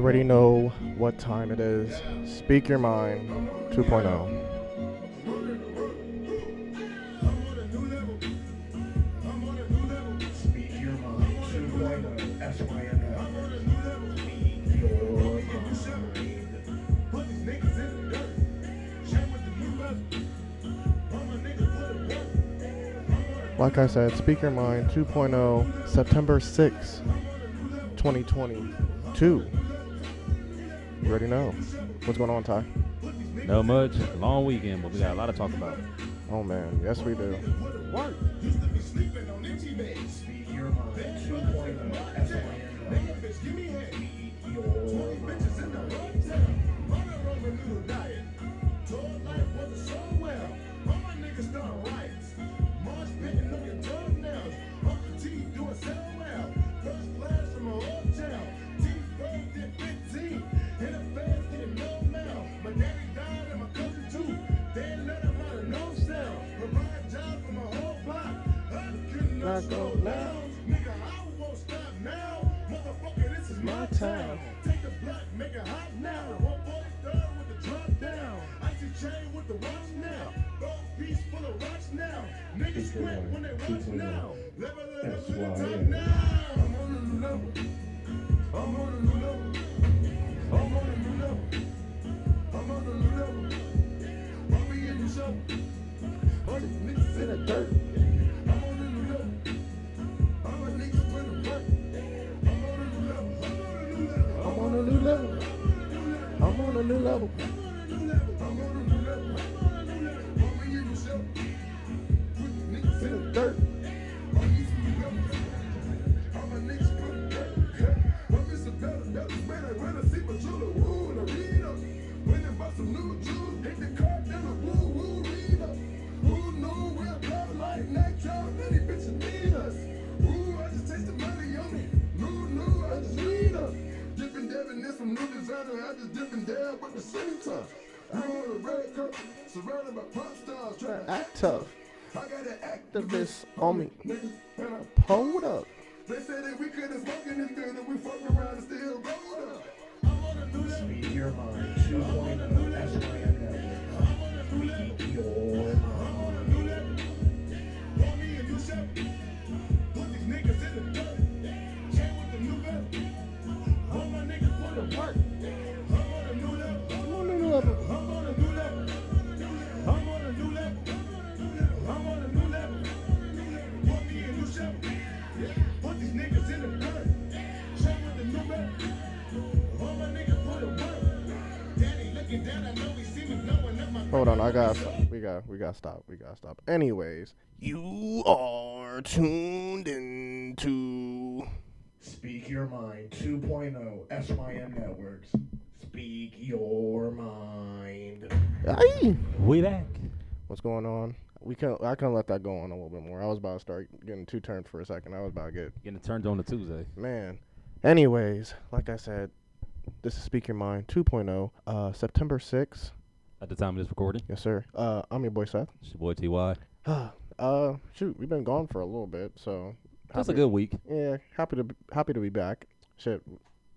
You already know what time it is. Speak Your Mind 2.0. Speak your mind. 2.0. SYM Network. Speak your mind. Like I said, Speak Your Mind 2.0, September 6th, 2022. You already know. What's going on, Ty? No much. Long weekend, but we got a lot to talk about. Oh man, yes we do. Speak trying to Act tough. I got an Activist on me. nigga, and Hold up. they said that we couldn't smoke in this building, we fuck around and still rolled up. I'm on a new level. Your mind. Hold on, I got we got we got to stop. We got to stop. Anyways, you are tuned into Speak your mind. 2.0. SYM Networks. Speak your mind. Aye. We back. What's going on? We can I can let that go on a little bit more. I was about to start getting too turned for a second. I was about to get Getting turned on to Tuesday. man. Anyways, like I said, this is Speak Your Mind 2.0. Uh, September 6th. At the time of this recording, Yes, sir. Uh, I'm your boy Seth. it's your boy Ty. uh, shoot, we've been gone for a little bit, so That's a good week. Yeah, happy to be- happy to be back. Shit,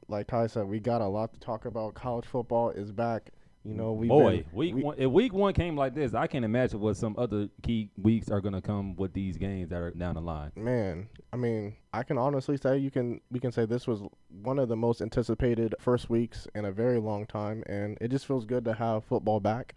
like Ty said, we got a lot to talk about. College football is back. You know, we Boy, week we- one. If week one came like this, I can't imagine what some other key weeks are gonna come with these games that are down the line. man. I mean, I can honestly say you can we can say this was one of the most anticipated first weeks in a very long time, and it just feels good to have football back.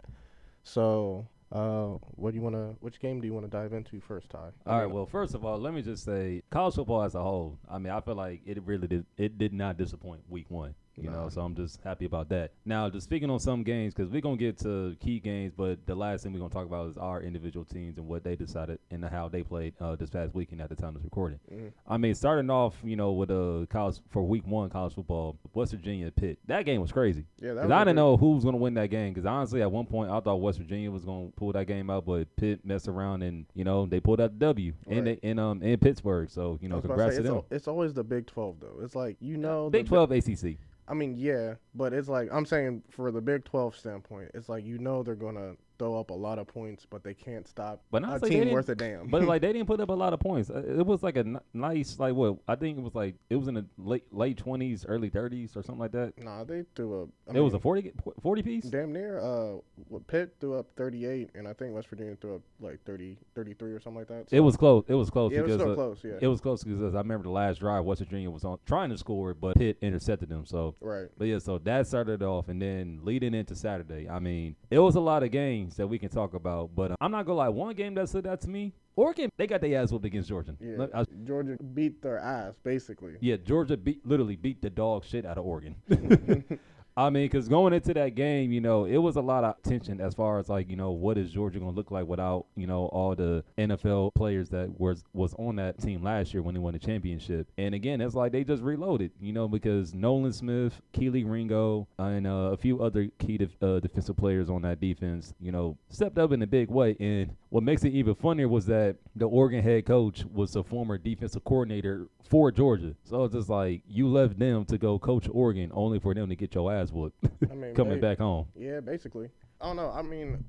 So, uh, what do you want to? Which game do you want to dive into first, Ty? I All right. mean, Well, first of all, let me just say, college football as a whole. I mean, I feel like it really did. It did not disappoint week one. You Nah. know, so I'm just happy about that. Now, just speaking on some games, because we're gonna get to key games, but the last thing we're gonna talk about is our individual teams and what they decided and how they played uh, this past weekend at the time of this recording. Mhm. I mean, starting off, you know, with a college for week one college football, West Virginia Pitt. That game was crazy. yeah, that was I didn't good- know who was going to win that game. Because honestly, at one point, I thought West Virginia was going to pull that game out, but Pitt messed around and you know they pulled out the W in Right. in um in Pittsburgh. So you know, congrats say, to it's, them. al- it's always the Big Twelve though. It's like you know, Big Twelve ACC. I mean, yeah, but it's like I'm saying for the Big 12 standpoint, it's like you know they're gonna throw up a lot of points, but they can't stop But not a team worth a damn. But like they didn't put up a lot of points. Uh, It was like a n- nice, like what I think it was like it was in the late late twenties, early thirties, or something like that. nah, they threw. I it was a mean, 40, 40 piece. damn near. Uh, Pitt threw up 38, and I think West Virginia threw up like 30, 33 or something like that. It was close. It was close Yeah, it was uh, close. Yeah. it was close because I remember the last drive West Virginia was on trying to score, but Pitt intercepted them. So right. But yeah, so that started off, and then leading into Saturday, I mean, it was a lot of games that we can talk about. But uh, I'm not gonna lie, one game that stood out to me, Oregon, they got their ass whooped against Georgia. Yeah. Georgia beat their ass basically. yeah, Georgia beat literally beat the dog shit out of Oregon. I mean, because going into that game, you know, it was a lot of tension as far as like, you know, what is Georgia going to look like without, you know, all the NFL players that was was on that team last year when they won the championship. And again, it's like they just reloaded, you know, because Nolan Smith, Kelee Ringo, and uh, a few other key def- uh, defensive players on that defense, you know, stepped up in a big way. And what makes it even funnier was that the Oregon head coach was a former defensive coordinator for Georgia. So it's just like you left them to go coach Oregon only for them to get your ass whooped I mean, coming they- back home. Yeah, basically. I don't know. I mean,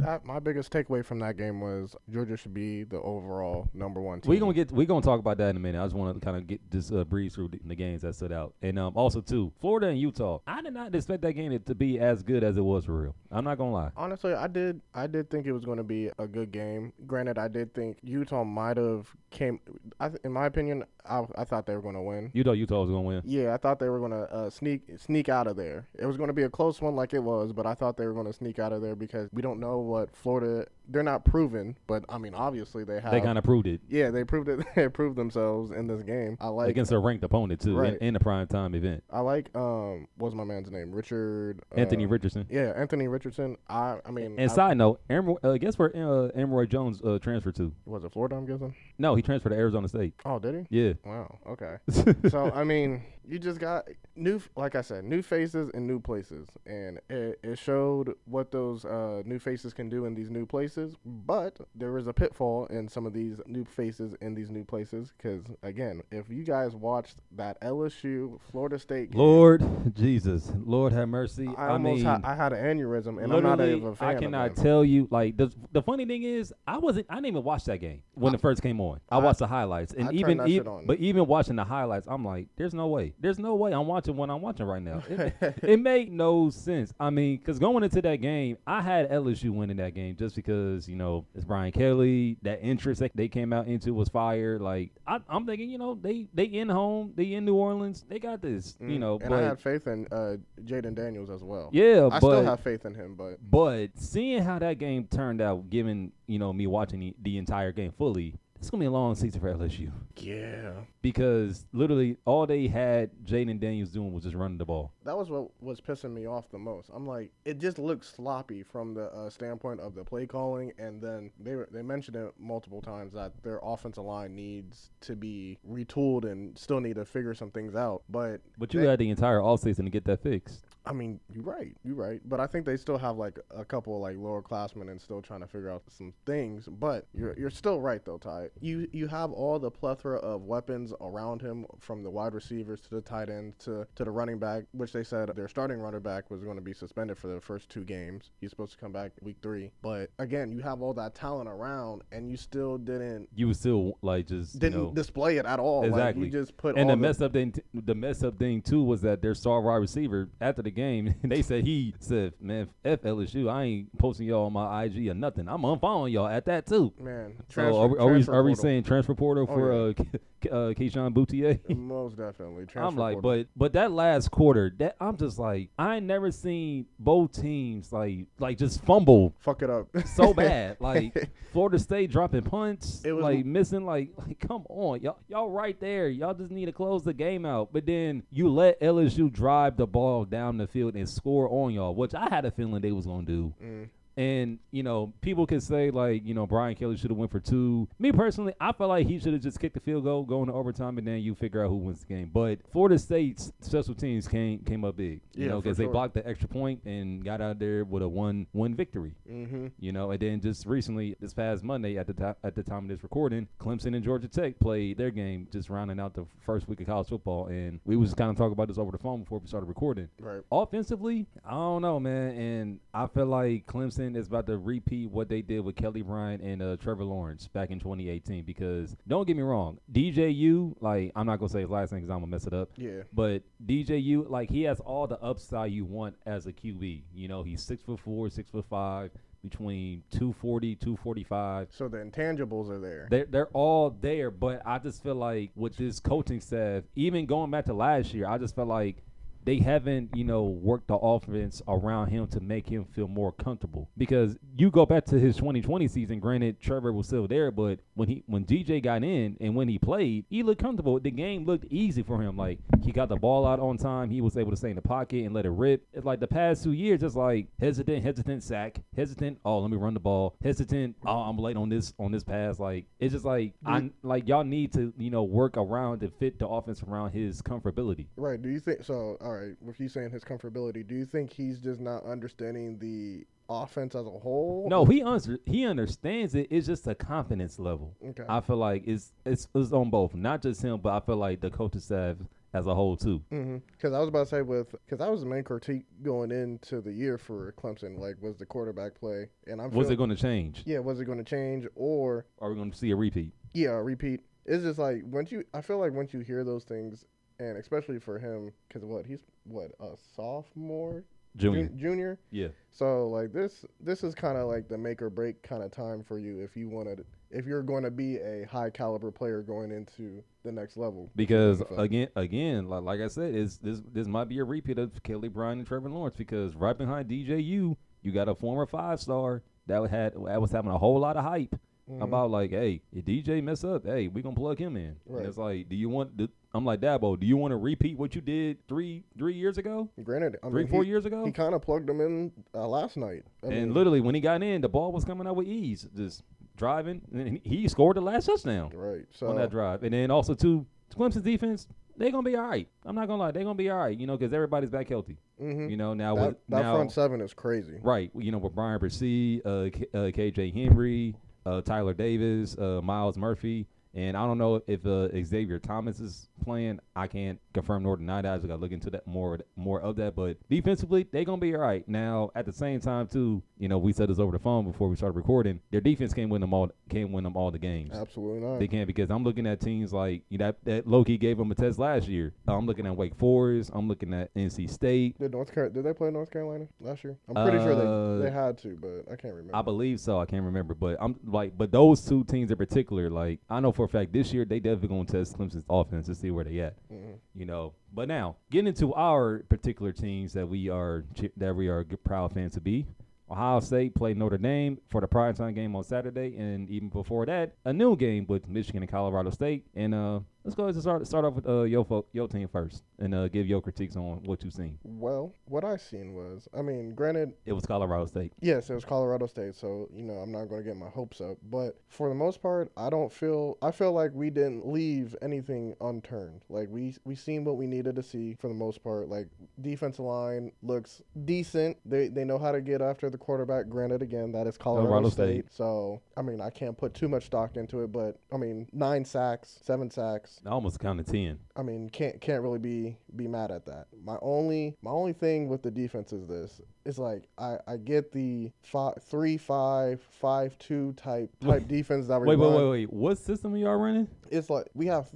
that, my biggest takeaway from that game was Georgia should be the overall number one team. We gonna get we gonna talk about that in a minute. I just want to kind of get just uh, breeze through the, the games that stood out, and um also too Florida and Utah. I did not expect that game to be as good as it was for real. I'm not gonna lie. Honestly, I did. I did think it was going to be a good game. Granted, I did think Utah might have came. I, th- in my opinion, I, I thought they were going to win. You thought Utah was gonna win. Yeah, I thought they were going to uh, sneak sneak out of there. It was going to be a close one, like it was, but I thought they were going to sneak out of there because we don't know what Florida. They're not proven, but I mean, obviously they have. They kind of proved it Yeah, they proved it. They proved themselves in this game. I like against a ranked opponent too Right. in, in the prime time event. I like um what's my man's name? Richard Anthony uh, Richardson. Yeah, Anthony Richardson. I I mean And I- side note, Aaron, uh, guess where uh, Emory Jones uh, transferred to? was it Florida I'm guessing? No, he transferred to Arizona State. Oh, did he? Yeah. Wow. Okay. so I mean, you just got new, like I said, new faces in new places, and it, it showed what those uh, new faces can do in these new places. But there is a pitfall in some of these new faces in these new places, because again, if you guys watched that LSU Florida State, game, Lord Jesus, Lord have mercy. I, I, almost mean, ha- I had an aneurysm, and I'm not even I cannot tell you. Like the the funny thing is, I wasn't. I didn't even watch that game when it first came on. I, I- watched the highlights, and I even, even but even watching the highlights, I'm like, there's no way. There's no way I'm watching what I'm watching right now. It, it made no sense. I mean, because going into that game, I had LSU winning that game just because you know it's Brian Kelly. That interest that they came out into was fire. Like I, I'm thinking, you know, they they in home, they in New Orleans, they got this. You Mm, know, and but I had faith in uh, Jayden Daniels as well. yeah, I but still have faith in him, but but seeing how that game turned out, given you know me watching the, the entire game fully, it's gonna be a long season for LSU yeah, because literally all they had Jayden Daniels doing was just running the ball. That was what was pissing me off the most. I'm like, it just looks sloppy from the uh, standpoint of the play calling, and then they were, they mentioned it multiple times that their offensive line needs to be retooled and still need to figure some things out. But But you they- had the entire offseason to get that fixed. I mean, you're right, you're right. But I think they still have like a couple of, like lower classmen and still trying to figure out some things. But you're you're still right though, Ty. You you have all the plethora of weapons around him, from the wide receivers to the tight end to to the running back, which they said their starting running back was going to be suspended for the first two games. He's supposed to come back week three. But again, you have all that talent around, and you still didn't You was still like just didn't know, display it at all. Like, Exactly. you just put and the mess up thing, the mess up thing too was that their star wide receiver after the game, they said he said, "Man, f LSU, I ain't posting y'all on my IG or nothing. I'm unfollowing y'all at that too." man. So are we, are we, transfer are we portal. saying transfer portal Oh, for yeah. uh, uh, Kayshon Boutte? Most definitely. I'm like, portal. but but that last quarter, that I'm just like, I ain't never seen both teams like like just fumble fuck it up so bad. Like Florida State dropping punts, It was- like missing. Like like come on, y'all y'all right there. Y'all just need to close the game out. But then you let LSU drive the ball down the field and score on y'all, which I had a feeling they was gonna do. Mm. And you know, people can say like, you know, Brian Kelly should have went for two. Me personally, I feel like he should have just kicked the field goal, going to overtime, and then you figure out who wins the game. But Florida State's special teams came came up big, you Yeah, know, because they blocked the extra point and got out there with a one one victory. Mm-hmm. You know, and then just recently, this past Monday, at the time at the time of this recording, Clemson and Georgia Tech played their game, just rounding out the first week of college football. And we was kind of talking about this over the phone before we started recording. Right. Offensively, I don't know, man, and I feel like Clemson Clemson is about to repeat what they did with Kelly Bryant and uh, Trevor Lawrence back in 2018. Because don't get me wrong, DJU, like I'm not gonna say his last name because I'm gonna mess it up. Yeah. But DJU, like he has all the upside you want as a QB. You know, he's six foot four, six foot five, between 240, 245. So the intangibles are there. They're they're all there, but I just feel like with this coaching staff, even going back to last year, I just felt like they haven't, you know, worked the offense around him to make him feel more comfortable. Because you go back to his 2020 season, granted Trevor was still there, but when he when DJ got in and when he played, he looked comfortable. The game looked easy for him. Like he got the ball out on time, he was able to stay in the pocket and let it rip. It's like the past two years, just like hesitant, hesitant sack, hesitant. Oh, let me run the ball. Hesitant. Oh, I'm late on this on this pass. Like it's just like I like y'all need to you know work around to fit the offense around his comfortability. Right. Do you think so? All right. With you saying his comfortability, do you think he's just not understanding the offense as a whole? No, he he understands it. It's just a confidence level. Okay. I feel like it's it's it's on both, not just him, but I feel like the coaching staff as a whole too. Mm-hmm, because I was about to say with because that was the main critique going into the year for Clemson. Like, was the quarterback play, and I'm Was feel- it going to change? yeah, was it going to change or Are we going to see a repeat? yeah, repeat? It's just like once you, I feel like once you hear those things, and especially for him, because what he's what a sophomore, Junior. Jun- junior. Yeah. So like this, this is kind of like the make or break kind of time for you if you wanted, if you're going to be a high caliber player going into the next level. Because again, again, like, like I said, is this this might be a repeat of Kelly Bryant and Trevor Lawrence because right behind DJU, you got a former five star that had that was having a whole lot of hype Mhm. about like, hey, if DJ mess up, hey, we gonna plug him in. Right. And it's like, do you want? Do, I'm like Dabo, do you want to repeat what you did three three years ago, Granted, I three mean, four he, years ago? he kind of plugged them in uh, last night. I and mean, literally, when he got in, the ball was coming out with ease, just driving, and he scored the last touchdown right. So on that drive. And then also too, Clemson's defense, they're gonna be all right. I'm not gonna lie, they're gonna be all right. You know, because everybody's back healthy. mhm. You know now that, with that now front seven is crazy. right. You know with Bryan Bresee, uh, K- uh, KJ Henry, uh, Tyler Davis, uh, Myles Murphy. And I don't know if uh, Xavier Thomas is playing. I can't confirm nor deny that. I just got to look into that more more of that. But defensively, they're gonna be all right. Now, at the same time, too, you know, we said this over the phone before we started recording. Their defense can't win them all. Can't win them all the games. Absolutely not. They can't because I'm looking at teams like you know, that that Loki gave them a test last year. I'm looking at Wake Forest. I'm looking at NC State. Did North Car- did they play North Carolina last year? I'm pretty sure Uh, they they had to, but I can't remember. I believe so. I can't remember, but I'm like, but those two teams in particular, like I know for a fact this year they definitely gonna test Clemson's offense to see where they at. Mhm. You know, but now getting into our particular teams that we are that we are good- proud fans to be. Ohio State played Notre Dame for the primetime game on Saturday, and even before that, a new game with Michigan and Colorado State. And uh, let's go ahead and start start off with uh, your fo- your team first, and uh, give your critiques on what you've seen. Well, what I seen was, I mean, granted, It was Colorado State. yes, it was Colorado State, so you know I'm not going to get my hopes up. But for the most part, I don't feel. I feel like we didn't leave anything unturned. Like we we seen what we needed to see for the most part. Like defensive line looks decent. They they know how to get after the quarterback. Granted, again, that is Colorado, Colorado State. State. So I mean, I can't put too much stock into it, but I mean, nine sacks, seven sacks. I almost counted ten. I mean, can't can't really be be mad at that. My only my only thing with the defense is this. It's like I, I get the five, three five five two type type defense that we Wait, wait, wait, wait. What system are y'all running? It's like we have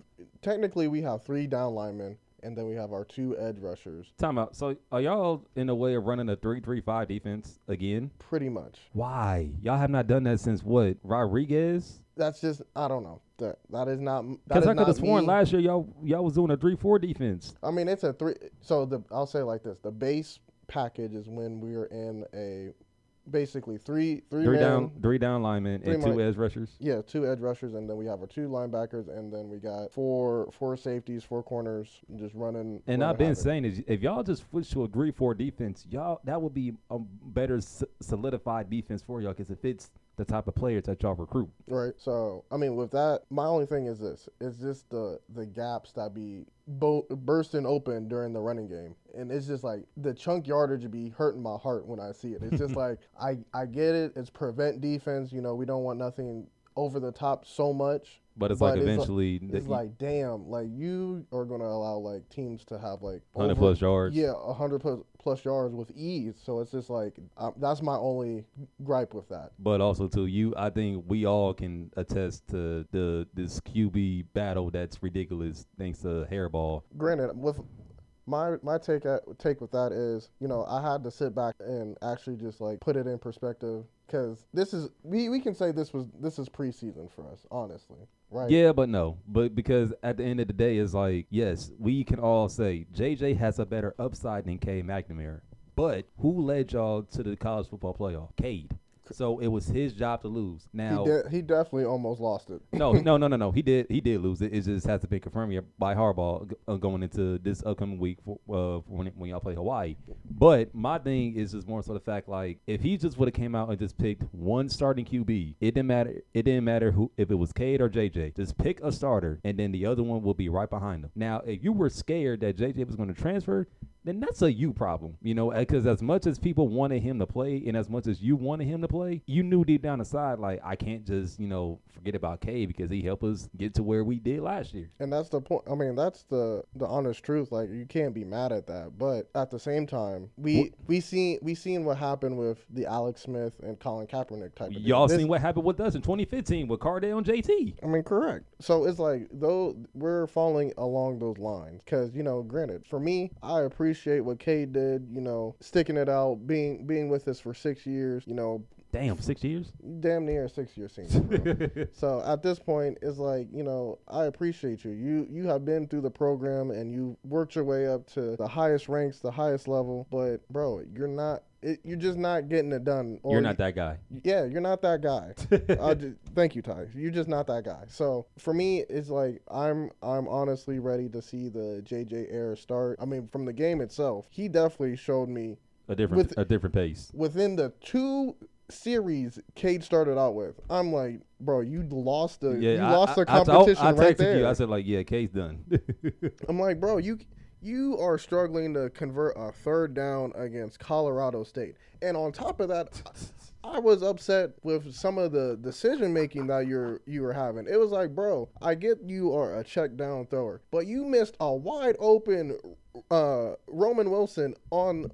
technically we have three down linemen and then we have our two edge rushers. Time out. So are y'all in the way of running a three-three-five defense again? Pretty much. Why? Y'all have not done that since what? Rodriguez? That's just I don't know. That that is not Because I could have sworn me. last year y'all y'all was doing a three-four defense. I mean, it's a three. So the I'll say it like this: the base package is when we are in a basically three three, Three man, down, three down linemen Three and two edge rushers. Yeah, two edge rushers, and then we have our two linebackers, and then we got four four safeties, four corners, just running. And running I've been havoc. saying is if y'all just switch to a three-four defense, y'all that would be a better solidified defense for y'all because it fits the type of players that y'all recruit. Right. So I mean, with that, my only thing is this: it's just the the gaps that be bo- bursting open during the running game, and it's just like the chunk yardage be hurting my heart when I see it. It's just like I I get it. It's prevent defense. You know, we don't want nothing over the top so much. But it's But like it's like- eventually It's like damn, like you are gonna allow like teams to have like 100 plus yards. Yeah, a hundred plus, plus yards with ease. So it's just like uh, that's my only gripe with that. But also to you, I think we all can attest to the this QB battle that's ridiculous thanks to Harbaugh. Granted, with my my take at, take with that is, you know, I had to sit back and actually just like put it in perspective because this is we, we can say this was this is preseason for us, honestly, right? Yeah, but no. But because at the end of the day, it's like, yes, we can all say JJ has a better upside than Cade McNamara. But who led y'all to the college football playoff? Cade. So it was his job to lose. Now He, de- he definitely almost lost it. no, no, no, no, no. He did. He did lose it. It just has to be confirmed by Harbaugh uh, going into this upcoming week for, uh, when, when y'all play Hawaii. But my thing is just more so the fact like if he just would have came out and just picked one starting QB, it didn't matter. It didn't matter who if it was Cade or JJ. Just pick a starter, and then the other one will be right behind him. Now, if you were scared that JJ was going to transfer. Then that's a you problem, you know, because as much as people wanted him to play and as much as you wanted him to play, you knew deep down the side, like, I can't just, you know, forget about Cade because he helped us get to where we did last year. And that's the point. I mean, that's the the honest truth. Like you can't be mad at that. But at the same time, we we seen we seen what happened with the Alex Smith and Colin Kaepernick type. Of. Y'all This- seen what happened with us in 2015 with Cardale and JT. I mean, correct. So it's like though we're falling along those lines because you know, granted, for me, I appreciate what Cade did. You know, sticking it out, being being with us for six years. You know, Damn, six years? damn near a six year senior. so at this point, it's like you know, I appreciate you. You you have been through the program and you worked your way up to the highest ranks, the highest level. But bro, you're not. It, you're just not getting it done. or You're not that guy. yeah, you're not that guy. I ju- thank you, Ty. You're just not that guy. So for me, it's like I'm I'm honestly ready to see the JJ era start. I mean, from the game itself, he definitely showed me A different With- a different pace. within the two series Cade started out with. I'm like, bro, you lost the you I- lost the I, I, I, competition I right there. you. I said like, yeah, Cade's done. I'm like, bro, you you are struggling to convert a third down against Colorado State, and on top of that, I was upset with some of the decision making that you're you were having. It was like, bro, I get you are a check down thrower, but you missed a wide open uh, Roman Wilson on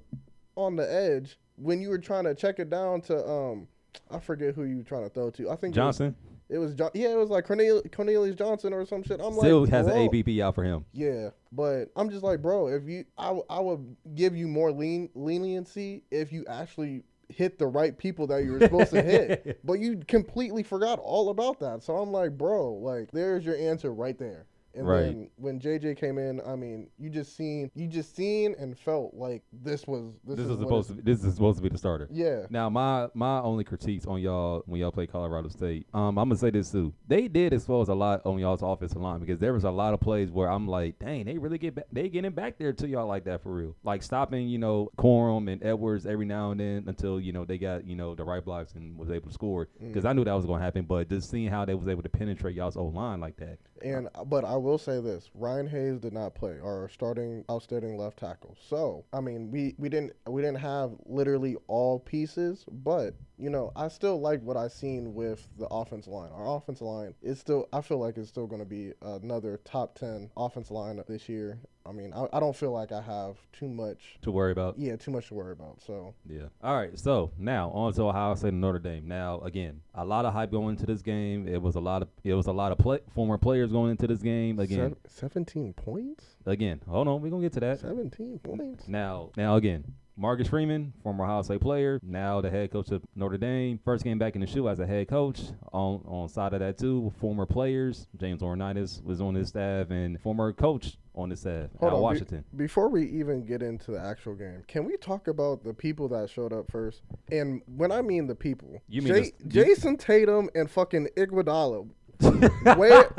on the edge when you were trying to check it down to um. I forget who you were trying to throw to. I think it was- Johnson It was, John. Yeah, it was like Cornel- Cornelius Johnson or some shit. I'm like, still like, has bro. an ABP out for him. Yeah, but I'm just like, bro, if you, I, w- I would give you more lean leniency if you actually hit the right people that you were supposed to hit. But you completely forgot all about that. So I'm like, bro, like there's your answer right there. And Right. then when JJ came in, I mean, you just seen, you just seen and felt like this was this, This is supposed to. Be, this is supposed to be the starter. Yeah, Now my my only critiques on y'all when y'all play Colorado State, um, I'm gonna say this too. They did expose a lot on y'all's offensive line because there was a lot of plays where I'm like, dang, they really get back, they getting back there to y'all like that for real. Like stopping, you know, Corum and Edwards every now and then until you know they got you know the right blocks and was able to score. Because I knew that was gonna happen, but just seeing how they was able to penetrate y'all's O line like that. And but I will say this: Ryan Hayes did not play, our starting outstanding left tackle. So I mean, we we didn't we didn't have literally all pieces, but you know, I still like what I've seen with the offensive line. Our offensive line is still, I feel like it's still going to be another top ten offensive line this year. I mean, I, I don't feel like I have too much, To worry about. yeah, too much to worry about. So Yeah. All right. So now on to Ohio State and Notre Dame. Now again, a lot of hype going into this game. It was a lot of it was a lot of play, former players going into this game. Again, Sev- seventeen points, again. Hold on, we're gonna get to that. seventeen points. Now, now again, Marcus Freeman, former Ohio State player, now the head coach of Notre Dame. First game back in the shoe as a head coach. On on side of that too, former players. James Ornitis was on his staff, and former coach on his staff. Hold Al on, be- Washington. before we even get into the actual game, can we talk about the people that showed up first? And when I mean the people, You mean you- Jayson Tatum and fucking Iguodala. Where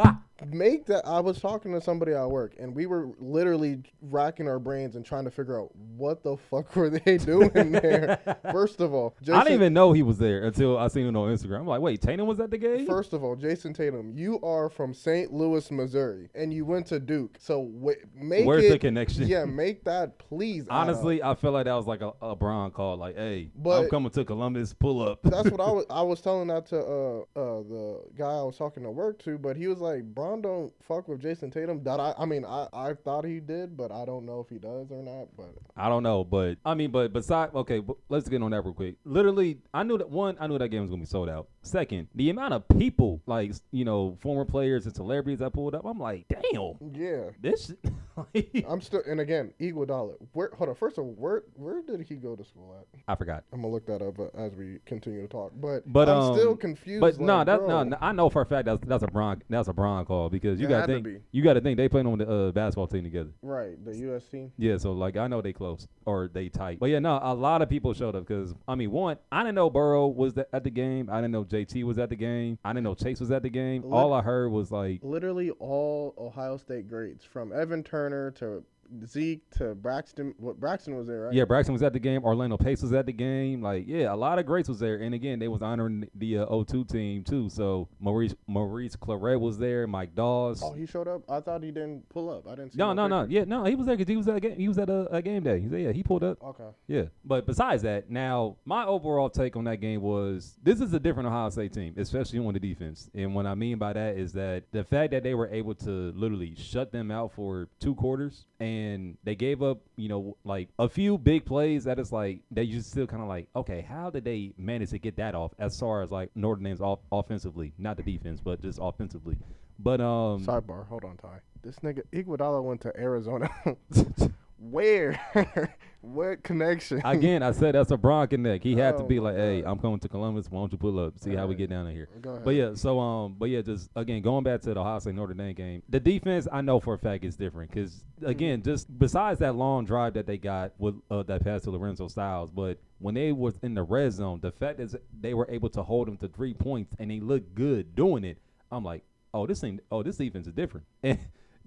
make that? I was talking to somebody at work, and we were literally racking our brains and trying to figure out what the fuck were they doing there. First of all, Jayson, I didn't even know he was there until I seen him on Instagram. I'm like, wait, Tatum was at the game? First of all, Jayson Tatum, you are from St. Louis, Missouri, and you went to Duke. So w- make Where's it, the connection? Yeah, make that please. Honestly, I feel like that was like a, a Bron call. Like, hey, I'm coming to Columbus. Pull up. That's what I was. I was telling that to uh, uh, the guy I was talking to work to, but he was like, "Bron Don't fuck with Jayson Tatum. That I, I mean, I, I thought he did, but I don't know if he does or not. But I don't know, but I mean, but beside, okay, but let's get on that real quick. Literally, I knew that one, I knew that game was gonna be sold out. Second, the amount of people, like you know, former players and celebrities I pulled up, I'm like, damn, yeah, this. I'm still. And again, Iguodala. Where? Hold on. First of all, where where did he go to school at? I forgot. I'm gonna look that up uh, as we continue to talk. But But I'm um, still confused. But no, like, that bro, no, I know for a fact that's that's a Bron that's a Bron call because you got to think be. you got to think they playing on the uh, basketball team together. Right, the U.S. team. Yeah, so like I know they close or they tight. But yeah, no, a lot of people showed up because I mean, one, I didn't know Burrow was the, at the game. I didn't know JT was at the game. I didn't know Chase was at the game. Lit- All I heard was like, Literally all Ohio State greats, from Evan Turner to Zeke to Braxton. What Braxton was there, right? yeah, Braxton was at the game. Orlando Pace was at the game. Like, yeah, a lot of greats was there. And again, they was honoring the uh, 02 team too. So Maurice Maurice Clarett was there. Mike Doss. Oh, he showed up. I thought he didn't pull up. I didn't see. no, no, no. Yeah, no, he was there because he was at a game. He was at a, a game day. He said, yeah, he pulled up. Okay. Yeah, but besides that, now my overall take on that game was this is a different Ohio State team, especially on the defense. And what I mean by that is that the fact that they were able to literally shut them out for two quarters and they gave up, you know, like a few big plays that is like that you still kind of like, okay, how did they manage to get that off as far as like Notre Dame's off- offensively, not the defense, but just offensively. But um, Sidebar. Hold on, Ty. This nigga Iguodala went to Arizona. Where? what connection? again, I said that's a Bron connect. He had to Oh be like, hey. I'm coming to Columbus. Why don't you pull up? See how we get down in here. But yeah, so um, but yeah, just again going back to the Ohio State Notre Dame game, the defense I know for a fact is different because Mm-hmm. again, just besides that long drive that they got with uh, that pass to Lorenzo Styles, but when they was in the red zone, the fact is they were able to hold them to three points and they looked good doing it. I'm like, oh, this thing, oh, this defense is different.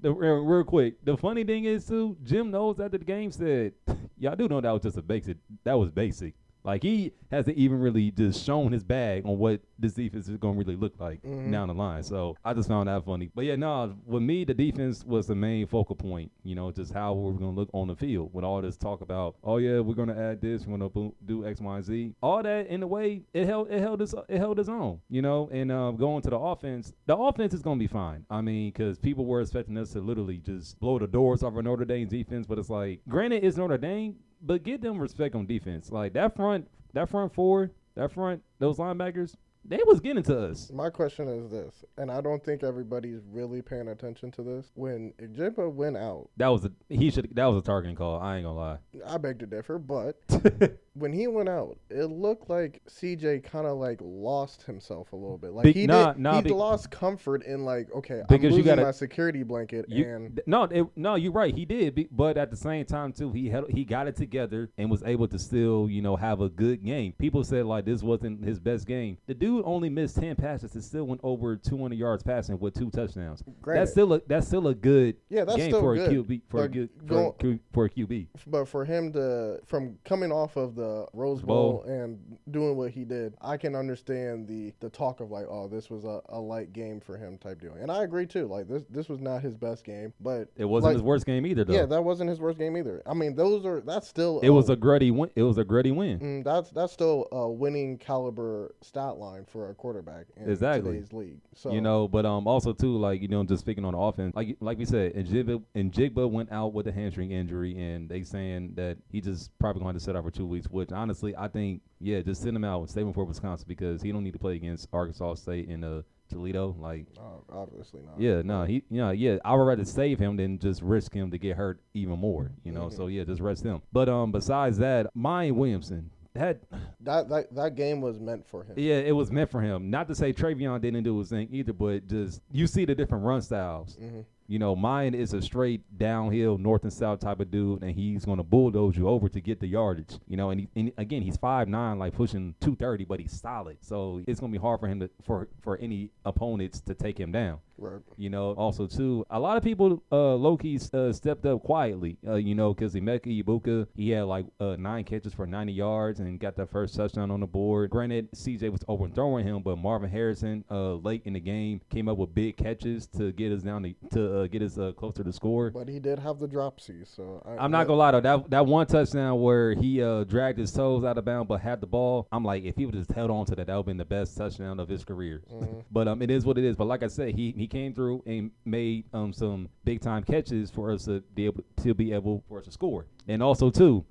The real, real quick, the funny thing is too, Jim Knowles after the game said, y'all do know that was just a basic, that was basic. Like he hasn't even really just shown his bag on what this defense is going to really look like Mhm. down the line. So I just found that funny. But yeah, no, with me, the defense was the main focal point. You know, just how we're going to look on the field with all this talk about, oh yeah, we're going to add this, we're going to do X, Y, Z. All that in a way, it held it held its it held its own. You know, and uh, going to the offense, the offense is going to be fine. I mean, because people were expecting us to literally just blow the doors off of Notre Dame's defense, but it's like, granted, it's Notre Dame, but give them respect on defense. Like that front, that front four, that front, those linebackers, they was getting to us. My question is this, and I don't think everybody's really paying attention to this. When Njigba went out, That was a he should that was a targeting call. I ain't gonna lie. I beg to differ, but when he went out, it looked like CJ kind of like lost himself a little bit. Like he nah, did, nah, he be- lost comfort in like, okay, I'm losing gotta- my security blanket, You, and no, it, no, you're right. He did, be- but at the same time too, he held, he got it together and was able to still, you know, have a good game. People said like this wasn't his best game. The dude only missed ten passes and still went over 200 yards passing with two touchdowns. Granted. That's still a that's still a good Yeah, that's game still for good. a QB for a But good for, go- a Q, for a QB. but for him to from coming off of the Rose Bowl. Bowl and doing what he did, I can understand the the talk of like, oh, this was a, a light game for him type deal, and I agree too. Like this this was not his best game, but It wasn't like, his worst game either, though. Yeah, that wasn't his worst game either. I mean, those are that's still it was a gritty win. It was a gritty win. Mm, that's that's still a winning caliber stat line for a quarterback in Exactly. today's league. So You know, but um, also too, like you know, just speaking on the offense, like like we said, and Jigba and Jigba went out with a hamstring injury, and they saying that he just probably going to sit out for two weeks. Which honestly, I think, yeah, just send him out and save him for Wisconsin because he don't need to play against Arkansas State and uh Toledo. Like, obviously not. yeah, no, he, you know, yeah, I would rather save him than just risk him to get hurt even more. You know, so yeah, just rest him. But um, besides that, Miyan Williamson. That That that that game was meant for him. yeah, it was meant for him. Not to say TreVeyon didn't do his thing either, but just you see the different run styles. hmm You know, Miyan is a straight downhill north and south type of dude, and he's gonna bulldoze you over to get the yardage. You know, and, he, and again, he's five nine, like pushing two thirty, but he's solid. So it's gonna be hard for him to for for any opponents to take him down. Right. You know, also too, a lot of people uh, low key uh, stepped up quietly. Uh, you know, because Emeka Egbuka, he had like uh, nine catches for 90 yards and got that first touchdown on the board. Granted, CJ was overthrowing him, but Marvin Harrison, uh, late in the game, came up with big catches to get us down to, to uh, get us uh, closer to score. But he did have the dropsy, so I, I'm not gonna lie though, that that one touchdown where he uh, dragged his toes out of bounds but had the ball, I'm like, if he would just held on to that, that would have been the best touchdown of his career. Mhm. but um, it is what it is. But like I said, he he came through and made um some big time catches for us to be able to be able for us to score, and also too.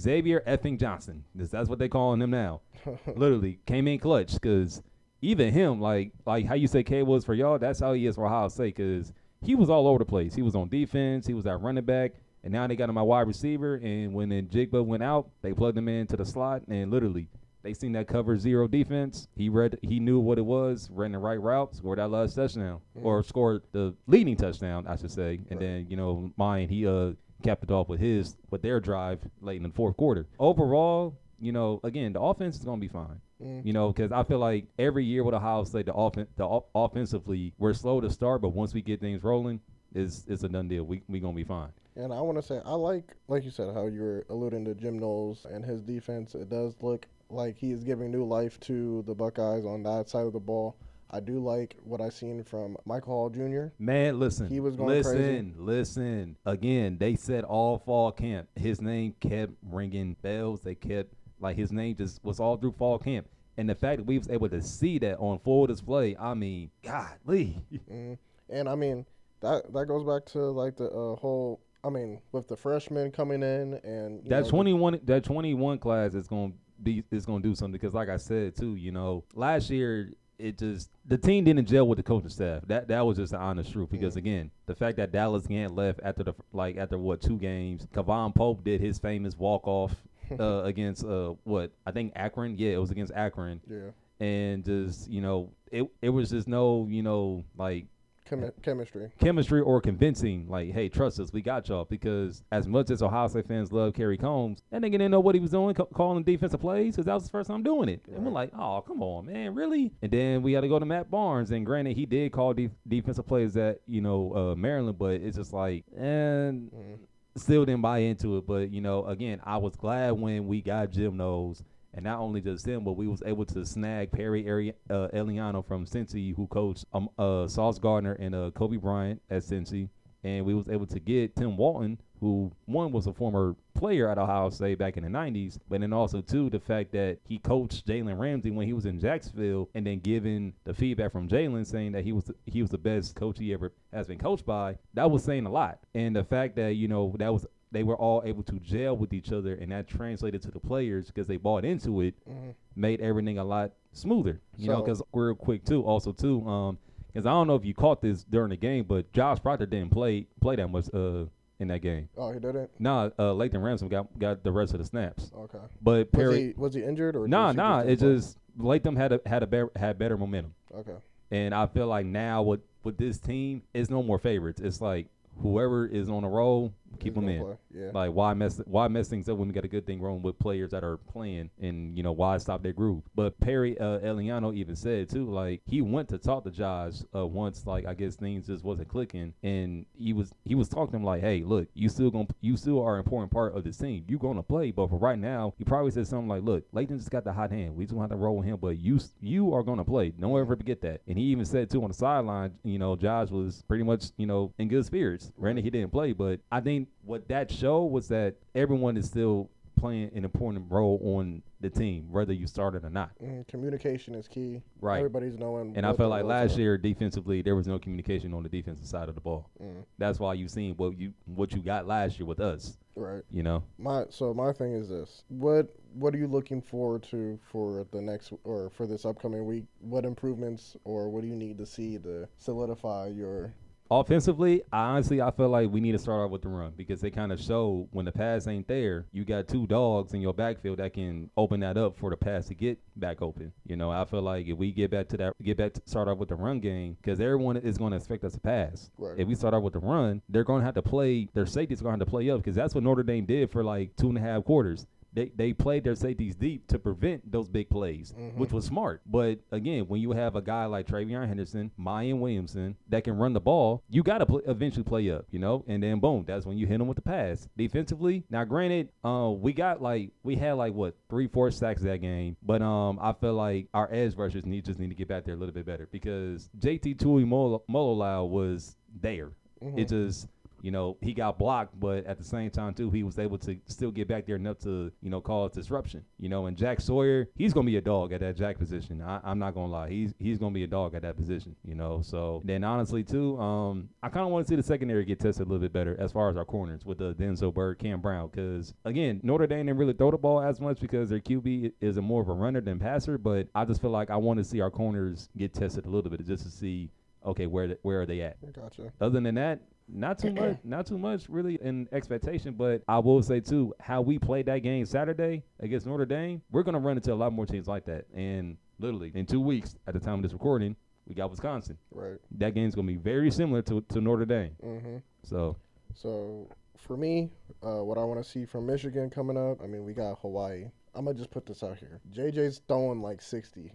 Xavier effing Johnson, This- that's what they calling him now. Literally came in clutch because even him, like like how you say Cade was for y'all, that's how he is for Ohio State. Because he was all over the place. He was on defense. He was at running back. And now they got him at wide receiver. And when then Jigba went out, they plugged him into the slot. And literally, they seen that cover zero defense. He read, he knew what it was, ran the right route, scored that last touchdown, or scored the leading touchdown, I should say. And Right. then you know, Miyan, he uh capped it off with his with their drive late in the fourth quarter. Overall, you know, again, the offense is gonna be fine. Mm. You know, because I feel like every year with Ohio State, the offen- the offensively, we're slow to start, but once we get things rolling, it's it's a done deal. We we gonna be fine. And I want to say, I like, like you said, how you were alluding to Jim Knowles and his defense. It does look like he is giving new life to the Buckeyes on that side of the ball. I do like what I seen from Michael Hall Jr. Man, listen. He was going listen, crazy. Listen, Again, they said all fall camp. His name kept ringing bells. They kept like his name just was all through fall camp. And the fact that we was able to see that on full display, I mean, golly. Mm. And I mean, that that goes back to like the uh, whole. I mean, with the freshmen coming in and know, that the- twenty one that twenty one class is gonna be is gonna do something because like I said too, you know, last year it just the team didn't gel with the coaching staff. That that was just the honest truth. Because Mm. again, the fact that Dallas Gant left after the like after what two games, Kavon Pope did his famous walk off uh, against uh what I think Akron. Yeah, it was against Akron, yeah, and just you know it it was just no you know like chemi- chemistry. chemistry or convincing, like, hey, trust us, we got y'all. Because as much as Ohio State fans love Kerry Coombs, that nigga didn't know what he was doing, ca- calling defensive plays, because that was his first time doing it. And we're like, oh, come on, man, really? And then we had to go to Matt Barnes, and granted, he did call de- defensive plays at you know uh, Maryland, but it's just like, and Mm. still didn't buy into it. But you know, again, I was glad when we got Jim Knowles. And not only just him, but we was able to snag Perry Ari- uh, Eliano from Cincy, who coached um, uh, Sauce Gardner and uh, Coby Bryant at Cincy. And we was able to get Tim Walton, who one was a former player at Ohio State back in the 90s, but then also two the fact that he coached Jalen Ramsey when he was in Jacksonville, and then giving the feedback from Jalen saying that he was he was the best coach he ever has been coached by. That was saying a lot, and the fact that you know that was they were all able to gel with each other, and that translated to the players because they bought into it, Mhm. made everything a lot smoother. You know, because real quick too, also too, um, because I don't know if you caught this during the game, but Josh Proctor didn't play play that much uh in that game. Oh, he didn't. Nah, uh, Lathan Ransom got got the rest of the snaps, Okay. but Was Perry. he was he injured or? Nah, nah. It play? just Lathan had a had a better had better momentum, Okay. and I feel like now with with this team, it's no more favorites. It's like whoever is on a roll, keep them in. play, Yeah. Like why mess why mess things up when we got a good thing rolling with players that are playing and you know why stop their groove? But Perry uh, Eliano even said too, like he went to talk to Josh uh, once, like I guess things just wasn't clicking, and he was he was talking to him like, hey, look, you still gonna you still are an important part of this team. You gonna play, but for right now, he probably said something like, look, Layton just got the hot hand. We just have to roll with him, but you you are gonna play. Don't ever forget that. And he even said too on the sideline, you know, Josh was pretty much you know in good spirits. Granted, he didn't play, but I think what that showed was that everyone is still playing an important role on the team, whether you started or not. Mm, communication is key. Right. Everybody's knowing. And I felt like last are. year defensively there was no communication on the defensive side of the ball. Mm, That's why you've seen what you what you got last year with us. right. You know, My so my thing is this: what what are you looking forward to for the next or for this upcoming week? What improvements or what do you need to see to solidify your? Offensively, I honestly I feel like we need to start off with the run because they kind of show when the pass ain't there, you got two dogs in your backfield that can open that up for the pass to get back open. You know, I feel like if we get back to that, get back to start off with the run game because everyone is going to expect us to pass. Right. If we start off with the run, they're going to have to play. Their safeties going to have to play up because that's what Notre Dame did for like two and a half quarters. They, they played their safeties deep to prevent those big plays, Mhm. which was smart. But again, when you have a guy like TreVeyon Henderson, Miyan Williamson that can run the ball, you got to pl- eventually play up, you know. And then boom, that's when you hit them with the pass. Defensively, now granted, uh, we got like we had like what three, four sacks that game, but um, I feel like our edge rushers need just need to get back there a little bit better because JT Tuimoloau was there. It just you know, he got blocked, but at the same time too, he was able to still get back there enough to, you know, cause disruption. You know, and Jack Sawyer, he's gonna be a dog at that Jack position. I, I'm not gonna lie, he's he's gonna be a dog at that position. You know, so then honestly too, um, I kind of want to see the secondary get tested a little bit better as far as our corners with the Denzel Bird, Cam Brown, because again, Notre Dame didn't really throw the ball as much because their QB is a more of a runner than passer. But I just feel like I want to see our corners get tested a little bit just to see, okay, where where are they at? Gotcha. Other than that, not too much, not too much really in expectation. But I will say too, how we played that game Saturday against Notre Dame, we're gonna run into a lot more teams like that. And literally in two weeks, at the time of this recording, we got Wisconsin. Right. That game's gonna be very similar to to Notre Dame. Mm-hmm. So So for me, uh, what I want to see from Michigan coming up, I mean, we got Hawaii. I'm gonna just put this out here. JJ's throwing like 60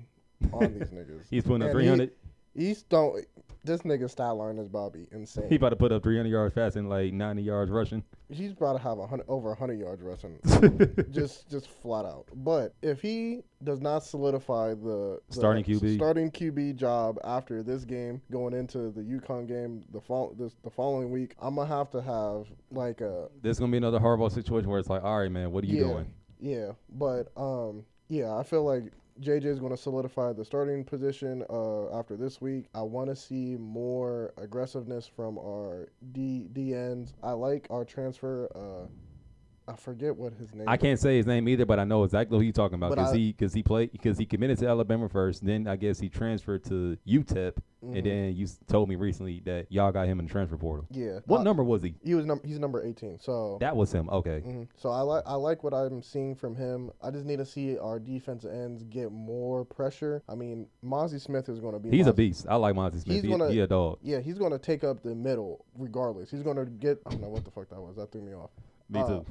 on these niggas. he's putting up And he- 300. He's throwing. This nigga style line is Bobby insane. He about to put up 300 yards passing, like 90 yards rushing. He's about to have a hundred over hundred yards rushing, just just flat out. But if he does not solidify the, the Starting QB. starting QB job after this game, going into the UConn game the fall this the following week, I'm gonna have to have like a There's gonna be another horrible situation where it's like, all right, man, what are you yeah, doing? Yeah, but um, yeah, I feel like JJ is going to solidify the starting position uh, after this week. I want to see more aggressiveness from our D D ends. I like our transfer. Uh, I forget what his name. I is. can't say his name either, but I know exactly who you're talking about because he because he played because he committed to Alabama first. Then I guess he transferred to UTEP, Mhm. and then you told me recently that y'all got him in the transfer portal. Yeah. What uh, number was he? He was number. He's number 18. So. That was him. Okay. Mhm. So I like I like what I'm seeing from him. I just need to see our defensive ends get more pressure. I mean, Mazi Smith is going to be. He's a beast. I like Monty Smith. He's He, gonna- he a dog. Yeah, he's going to take up the middle regardless. He's going to get. I don't know what the fuck that was. That threw me off. Me uh.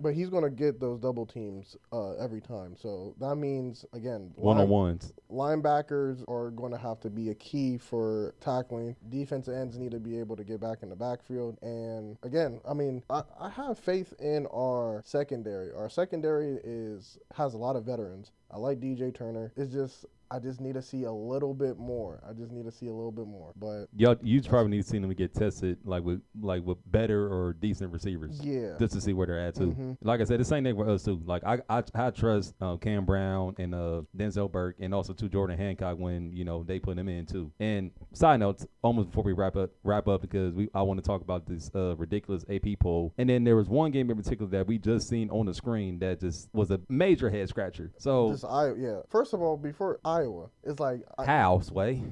But he's going to get those double teams uh, every time. So that means again, one on ones. linebackers are going to have to be a key for tackling. Defensive ends need to be able to get back in the backfield. And again, I mean, I, I have faith in our secondary. Our secondary is has a lot of veterans. I like DJ Turner. It's just I just need to see a little bit more. I just need to see a little bit more. But Y'all, you probably need to see them get tested like with like with better or decent receivers. yeah, Just to see where they're at too. Mhm. Like I said, the same thing for us too. Like I I, I trust uh, Cam Brown and uh, Denzel Burke and also to Jordan Hancock when you know they put them in too. And side notes, almost before we wrap up wrap up because we I want to talk about this uh, ridiculous AP poll. And then there was one game in particular that we just seen on the screen that just was a major head scratcher. So this Iowa. Yeah, first of all, before Iowa, it's like how Sway?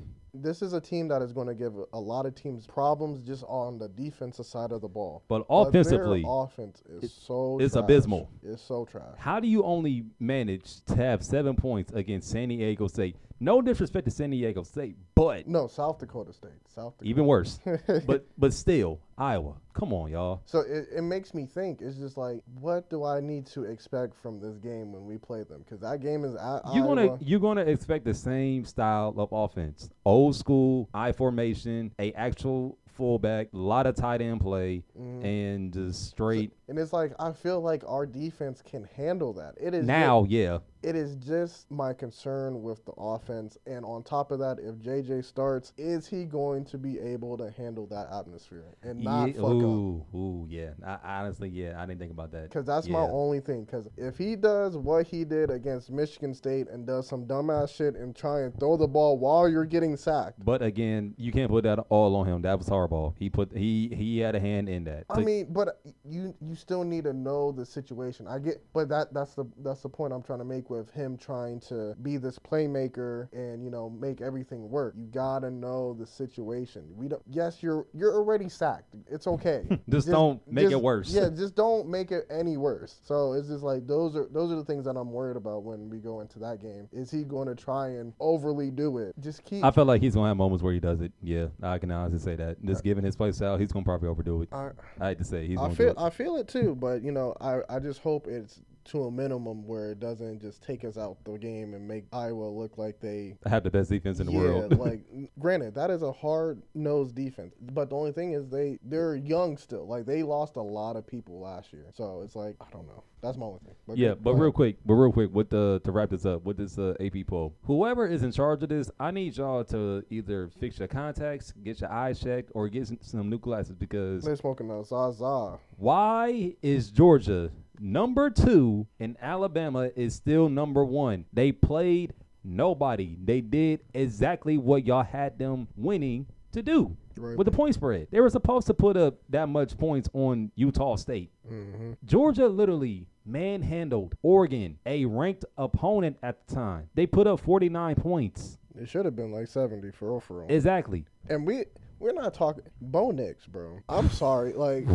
this is a team that is going to give a lot of teams problems just on the defensive side of the ball. But But offensively, offense is so it's trash. abysmal. It's so trash. How do you only manage to have seven points against San Diego State? No disrespect to San Diego State, but No, South Dakota State. South Dakota. even worse. but but still, Iowa. Come on, y'all. So it, it makes me think. It's just like, what do I need to expect from this game when we play them? Because that game is at You're gonna you're gonna expect the same style of offense, old school, I formation, a actual fullback, a lot of tight end play, Mhm. and just straight. and it's like I feel like our defense can handle that. It is now, yeah, It is just my concern with the offense, and on top of that, if JJ starts, is he going to be able to handle that atmosphere and not yeah, fuck up? ooh, ooh, yeah. I, honestly, yeah, I didn't think about that. Because that's my only thing. Because if he does what he did against Michigan State and does some dumbass shit and try and throw the ball while you're getting sacked, But again, you can't put that all on him. That was Harbaugh. He put he he had a hand in that. I mean, but you you still need to know the situation. I get, but that that's the that's the point I'm trying to make with him trying to be this playmaker and you know make everything work. You gotta know the situation. We don't. Yes, you're you're already sacked. It's okay. Just don't make it worse. Yeah, just don't make it any worse. So it's just like those are those are the things that I'm worried about when we go into that game. Is he going to try and overly do it? Just keep. I feel like he's gonna have moments where he does it. Yeah, I can honestly say that. Just given his play style, he's gonna probably overdo it. I, I hate to say he's I feel. I feel it too, but you know, I, I just hope it's to a minimum where it doesn't just take us out the game and make Iowa look like they have the best defense in the yeah, world. like granted, that is a hard nosed defense. But the only thing is they they're young still. Like they lost a lot of people last year. So it's like I don't know. That's my only thing. yeah, go- but real quick, but real quick, with the to wrap this up with this uh, AP poll, whoever is in charge of this, I need y'all to either fix your contacts, get your eyes checked, or get some, some new glasses because They're smoking a Zaza. Why is Georgia number two and Alabama is still number one? They played nobody. They did exactly what y'all had them winning to do Right. with the point spread. They were supposed to put up that much points on Utah State. hmm Georgia literally manhandled Oregon, a ranked opponent at the time. They put up 49 points. It should have been like seventy for real, for real. Exactly. and we we're not talking Bo Nix, bro. I'm sorry. Like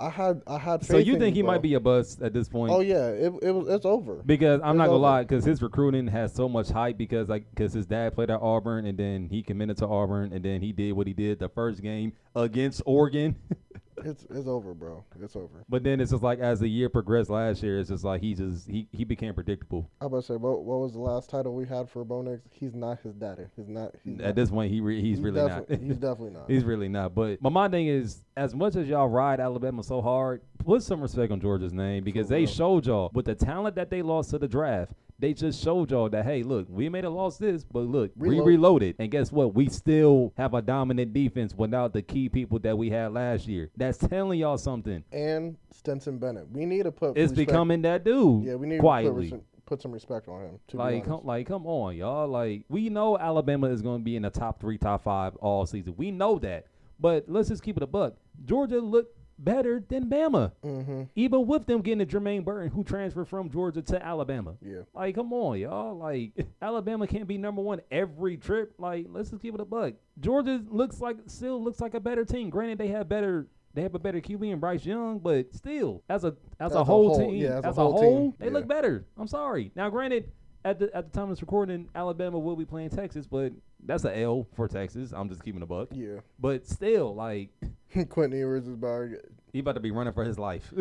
I had I had. So you in think he might be a bust at this point? Oh yeah, it it was it's over. Because I'm It's not gonna over. lie, because his recruiting has so much hype because like because his dad played at Auburn and then he committed to Auburn and then he did what he did the first game against Oregon. It's it's over, bro. It's over. but then it's just like as the year progressed last year, it's just like he just he, he became predictable. I about to say, what what was the last title we had for Bo Nix? He's not his daddy. He's not. He's At not. this point, he re- he's, really not. He's definitely not. He's really not. But my my thing is, as much as y'all ride Alabama so hard, put some respect on Georgia's name because they showed y'all with the talent that they lost to the draft. They just showed y'all that hey, look, we may have lost this, but look, we reloaded, and guess what? We still have a dominant defense without the key people that we had last year. That's telling y'all something. and Stetson Bennett, We need to put. It's respect- becoming that dude. Yeah, we need quietly. to put, put some respect on him. Like, come, like, come on, y'all. Like, we know Alabama is going to be in the top three, top five all season. We know that. But let's just keep it a buck. Georgia looked better than Bama, Mhm. even with them getting a Jermaine Burton, who transferred from Georgia to Alabama. Yeah. Like, come on, y'all. Like, Alabama can't be number one every trip. Like, let's just give it a buck. Georgia looks like still looks like a better team. Granted, they have better. They have a better QB and Bryce Young, but still, as a as, As a whole, whole, team, yeah, as a as whole team, they yeah. look better. I'm sorry. Now, granted, at the at the time of this recording, Alabama will be playing Texas, but that's a L for Texas. I'm just keeping a buck. Yeah. But still, like Quentin Ewers is about. he about to be running for his life.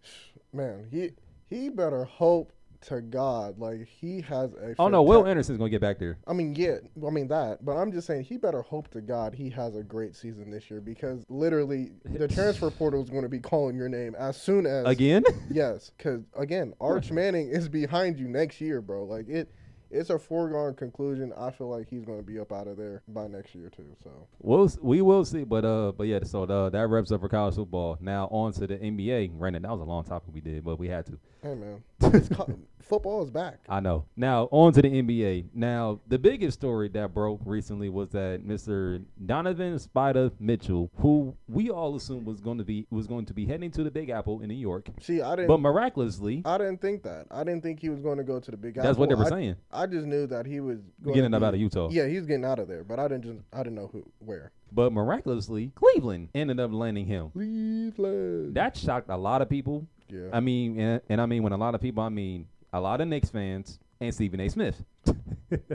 Man, he he better hope to God like he has a. oh no, Will Anderson's gonna get back there. I mean, yeah, I mean that, but I'm just saying he better hope to God he has a great season this year because literally the transfer portal is going to be calling your name as soon as Again? Yes, because again, Arch Manning is behind you next year, bro. Like it, it's a foregone conclusion. I feel like he's going to be up out of there by next year too. So We'll we will see, but uh, but yeah. So the, that wraps up for college football. Now on to the NBA. Granted, that was a long topic we did, but we had to. Hey man, co- football is back. I know. Now on to the NBA. Now the biggest story that broke recently was that Mr. Donovan Spider Mitchell, who we all assumed was going to be was going to be heading to the Big Apple in New York, See, I didn't. but miraculously, I didn't think that. I didn't think he was going to go to the big. that's what they were I- saying. I just knew that he was going Getting be- out of Utah. Yeah, he's getting out of there, but I didn't just. I didn't know who, where. But miraculously, Cleveland ended up landing him. Cleveland. That shocked a lot of people. Yeah. I mean, and, and I mean when a lot of people, I mean a lot of Knicks fans and Stephen A. Smith.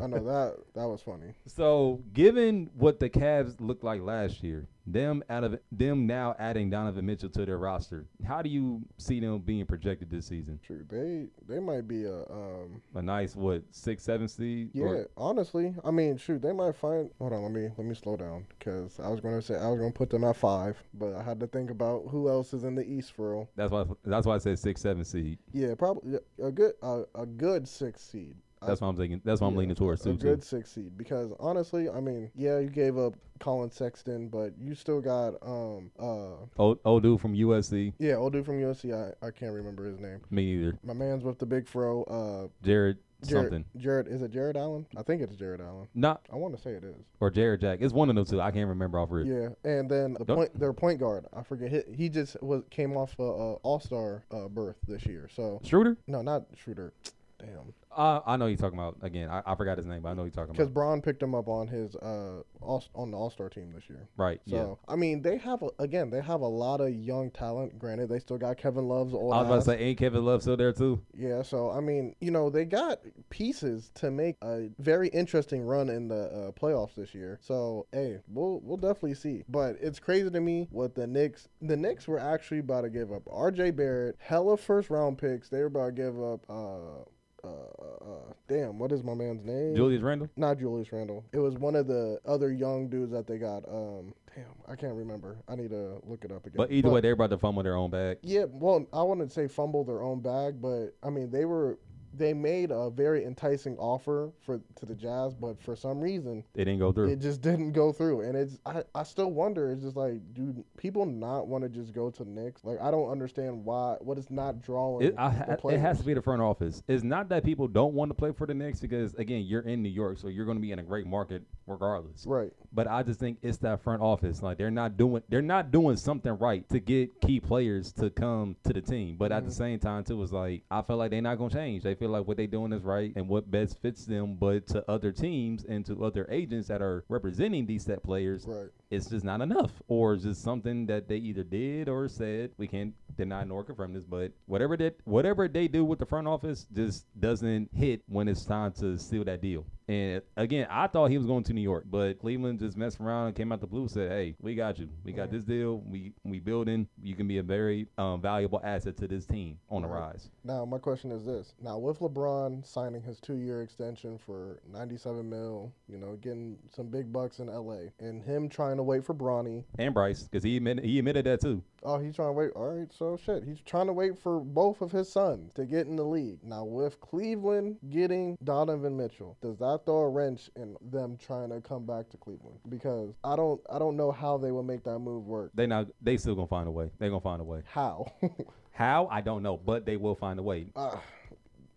I know that. That was funny. So, given what the Cavs looked like last year, them out of them now adding Donovan Mitchell to their roster, how do you see them being projected this season? True. They they might be a um A nice what six, seven seed? Yeah, Or- honestly, I mean, shoot, they might find. Hold on, let me let me slow down because I was gonna say I was gonna put them at five, but I had to think about who else is in the East for real. that's why. That's why I said six, seven seed. Yeah, probably a good uh, a good six seed. I- That's why I'm thinking. That's why I'm leaning towards a too. good too. six seed because honestly, I mean, yeah, you gave up Collin Sexton, but you still got um uh Old, old dude from USC. yeah, old dude from USC. I, I can't remember his name. Me either. My man's with the big fro. Uh, Jared, Jared, something. Jared is it Jared Allen? I think it's Jared Allen. Not I want to say it is. or Jared Jack. It's one of those two. I can't remember off rip. Yeah, and then the point, their point guard, I forget. He, he just was came off a, a All Star uh, berth this year. So Schroeder. no, not Schroeder. Damn, Uh, I know you're talking about again. I, I forgot his name, but I know you're talking because about. Bron picked him up on his uh all, on the All Star team this year. Right. So yeah. I mean, they have a, again, they have a lot of young talent. Granted, they still got Kevin Love's old. I was about ass. to say, ain't Kevin Love still there too? Yeah, so I mean, you know, they got pieces to make a very interesting run in the uh, playoffs this year. So, hey, we'll we'll definitely see. But it's crazy to me what the Knicks the Knicks were actually about to give up R.J. Barrett, hella first round picks. They were about to give up. Uh, uh, uh, damn, what is my man's name? Julius Randle. Not Julius Randle. It was one of the other young dudes that they got. Um, damn, I can't remember. I need to look it up again. But either way, they're about to fumble their own bag. Yeah, well, I wouldn't say fumble their own bag, but I mean they were they made a very enticing offer for to the Jazz, but for some reason It didn't go through. it just didn't go through. And it's I, I still wonder. It's just like, do people not want to just go to the Knicks? Like I don't understand why. What is not drawing? It, I, it has to be the front office. It's not that people don't want to play for the Knicks because again, you're in New York, so you're going to be in a great market regardless. right. But I just think it's that front office. Like they're not doing they're not doing something right to get key players to come to the team. But at the mm-hmm. same time too, it's like I feel like they're not gonna change. They feel like what they're doing is right and what best fits them. But to other teams and to other agents that are representing these set players, Right. It's just not enough. Or it's just something that they either did or said. We can't deny nor confirm this, but whatever that whatever they do with the front office just doesn't hit when it's time to seal that deal. And again, I thought he was going to New York, but Cleveland just messed around and came out the blue. Said, "Hey, we got you. We got this deal. We we building. You can be a very um, valuable asset to this team on the rise." Now my question is this: Now with LeBron signing his two-year extension for 97 mil, you know, getting some big bucks in LA, and him trying to wait for Bronny. And Bryce, because he admitted he admitted that too. Oh, he's trying to wait. All right, so shit. He's trying to wait for both of his sons to get in the league. Now, with Cleveland getting Donovan Mitchell, does that throw a wrench in them trying to come back to Cleveland? Because I don't, I don't know how they will make that move work. They not they still gonna find a way. They gonna find a way. How? How I don't know, but they will find a way. uh,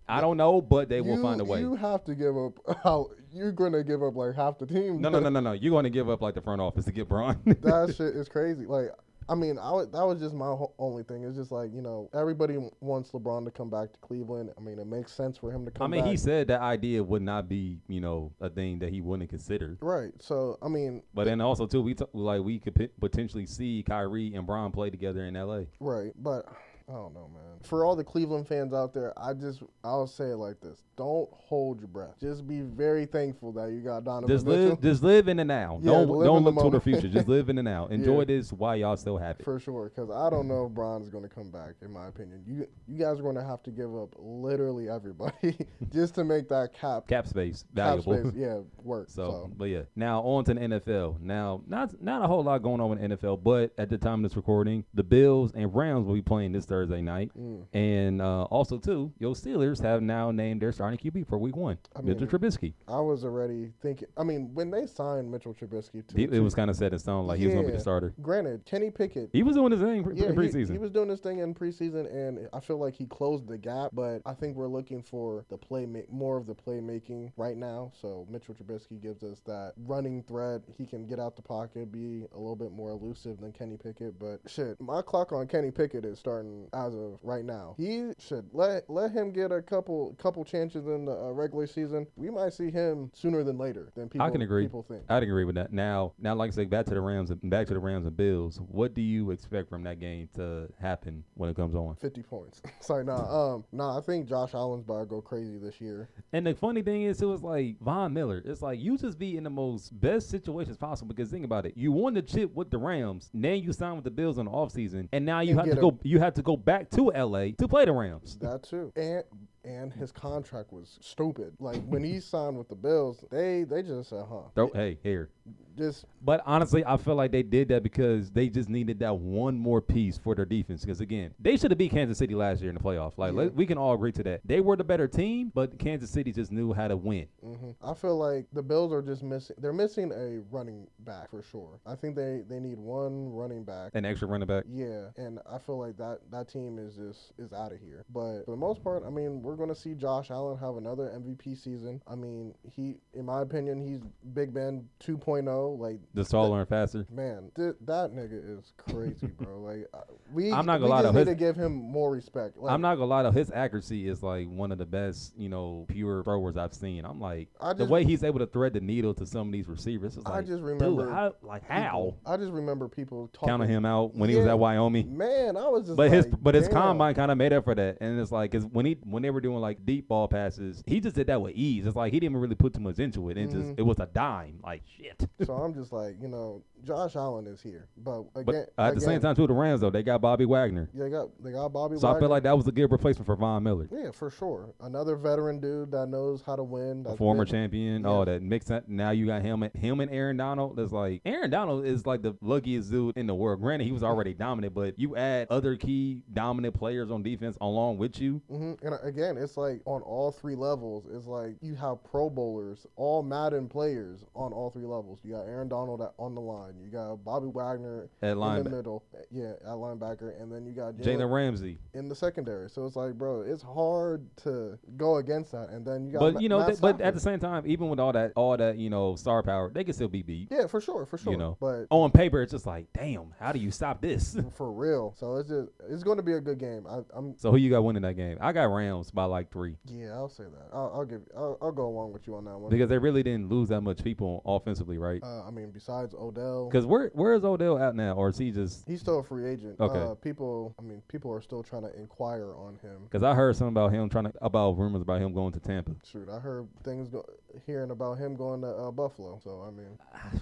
I don't know, but they will you, find a way. You have to give up. How you're gonna give up like half the team? No, no, no, no, no. You're going to give up like the front office to get Bron. that shit is crazy. Like, I mean, I would, that was just my ho- only thing. It's just like you know, everybody wants LeBron to come back to Cleveland. I mean, it makes sense for him to come. I mean, back. he said that idea would not be, you know, a thing that he wouldn't consider. right. So I mean, But then also too, we t- like we could p- potentially see Kyrie and Bron play together in L.A. Right, but I don't know, man. For all the Cleveland fans out there, I just I'll say it like this: Don't hold your breath. Just be very thankful that you got Donovan Just Mitchell. live, just live in the now. Yeah, don't live don't in the look to the future. Just live in the now. Enjoy Yeah. this while y'all still have it. for sure, because I don't know if Bron is going to come back. In my opinion, you you guys are going to have to give up literally everybody just to make that cap Cap space cap valuable. space, yeah, work. So, So, but yeah. Now on to the NFL. Now, not not a whole lot going on in the NFL, but at the time of this recording, the Bills and Rams will be playing this Thursday night, mm, and uh, also too, your Steelers have now named their starting QB for Week One, I Mitchell mean, Trubisky. I was already thinking. I mean, when they signed Mitchell Trubisky, to, He, it was kind of set in stone, like he was gonna be the starter. granted Kenny Pickett He was doing his thing pre- Yeah, he, preseason. he was doing this thing in preseason, and I feel like he closed the gap. But I think we're looking for the play ma- more of the playmaking right now. So Mitchell Trubisky gives us that running threat. He can get out the pocket, be a little bit more elusive than Kenny Pickett. But shit, my clock on Kenny Pickett is starting as of right now. He should let let him get a couple couple chances in the uh, regular season. We might see him sooner than later than people I can agree. people think. I'd agree with that. Now, now, like I say, back to the Rams, and back to the Rams and Bills. What do you expect from that game to happen when it comes on? 50 points. Sorry, nah. Um, nah. I think Josh Allen's about to go crazy this year. And the funny thing is, it was like Von Miller. It's like you just be in the most best situations possible because think about it. You won the chip with the Rams, then you signed with the Bills in the offseason, and now you And have to go. You have to go back to LA to play the Rams. That too. And and his contract was stupid. Like when he signed with the Bills, they they just said, huh. Throw, hey, here. Just But honestly, I feel like they did that because they just needed that one more piece for their defense. Because again, they should have beat Kansas City last year in the playoff. Like Yeah. let, we can all agree to that. They were the better team, but Kansas City just knew how to win. hmm I feel like the Bills are just missing. They're missing a running back for sure. I think they they need one running back. An extra running back. Yeah, and I feel like that that team is just is out of here. But for the most part, I mean, we're we're going to see Josh Allen have another MVP season. I mean, he, in my opinion, he's Big Ben 2.0. Like, the taller and faster. man, th- that nigga is crazy, bro. Like, uh, we, I'm not gonna lie, just though, need his- to give him more respect. Like, I'm not gonna lie though, his accuracy is like one of the best, you know, pure throwers I've seen. I'm like I the way he's able to thread the needle to some of these receivers. Is I just remember how, like how I just remember people talking. counting him out when he was at Wyoming. Man, I was just. But his like, but his damn. combine kind of made up for that, and it's like 'cause when he when they were doing like deep ball passes, he just did that with ease. It's like he didn't even really put too much into it, and just Mhm. it was a dime. Like shit. So I'm just like, you know, Josh Allen is here, but again, But at the same time, too, the Rams though they got Bobby Wagner, they got they got Bobby. so I Wagner. feel like that was a good replacement for Von Miller, Yeah, for sure. Another veteran dude that knows how to win. a former been- champion. Yeah. All that mix that. Now you got him, and him and Aaron Donald. That's like Aaron Donald is like the luckiest dude in the world. Granted, he was already dominant, but you add other key dominant players on defense along with you. Mhm. And again, it's like on all three levels. It's like you have Pro Bowlers, all Madden players on all three levels. You got Aaron Donald at, on the line. You got Bobby Wagner At in linebacker. the middle. Yeah, at linebacker, and then you got Jalen Ramsey. in the secondary. So it's like, bro, it's hard to go against that. And then you got, But Ma- you know, th- but at the same time, even with all that, all that, you know, star power, they can still be beat. yeah, for sure, for sure. You know, but on paper, it's just like, damn, how do you stop this? for real. So it's just it's going to be a good game. I, I'm so who you got winning that game? I got Rams by like three yeah, I'll say that. I'll, I'll give I'll, I'll go along with you on that one. because they really didn't lose that much people offensively, right? Uh, I mean, besides Odell, Because where where is Odell at now, or is he just? he's still a free agent. Okay. Uh, people, I mean, people are still trying to inquire on him. Because I heard something about him trying to about rumors about him going to Tampa. Shoot, I heard things go, hearing about him going to uh, Buffalo. So I mean,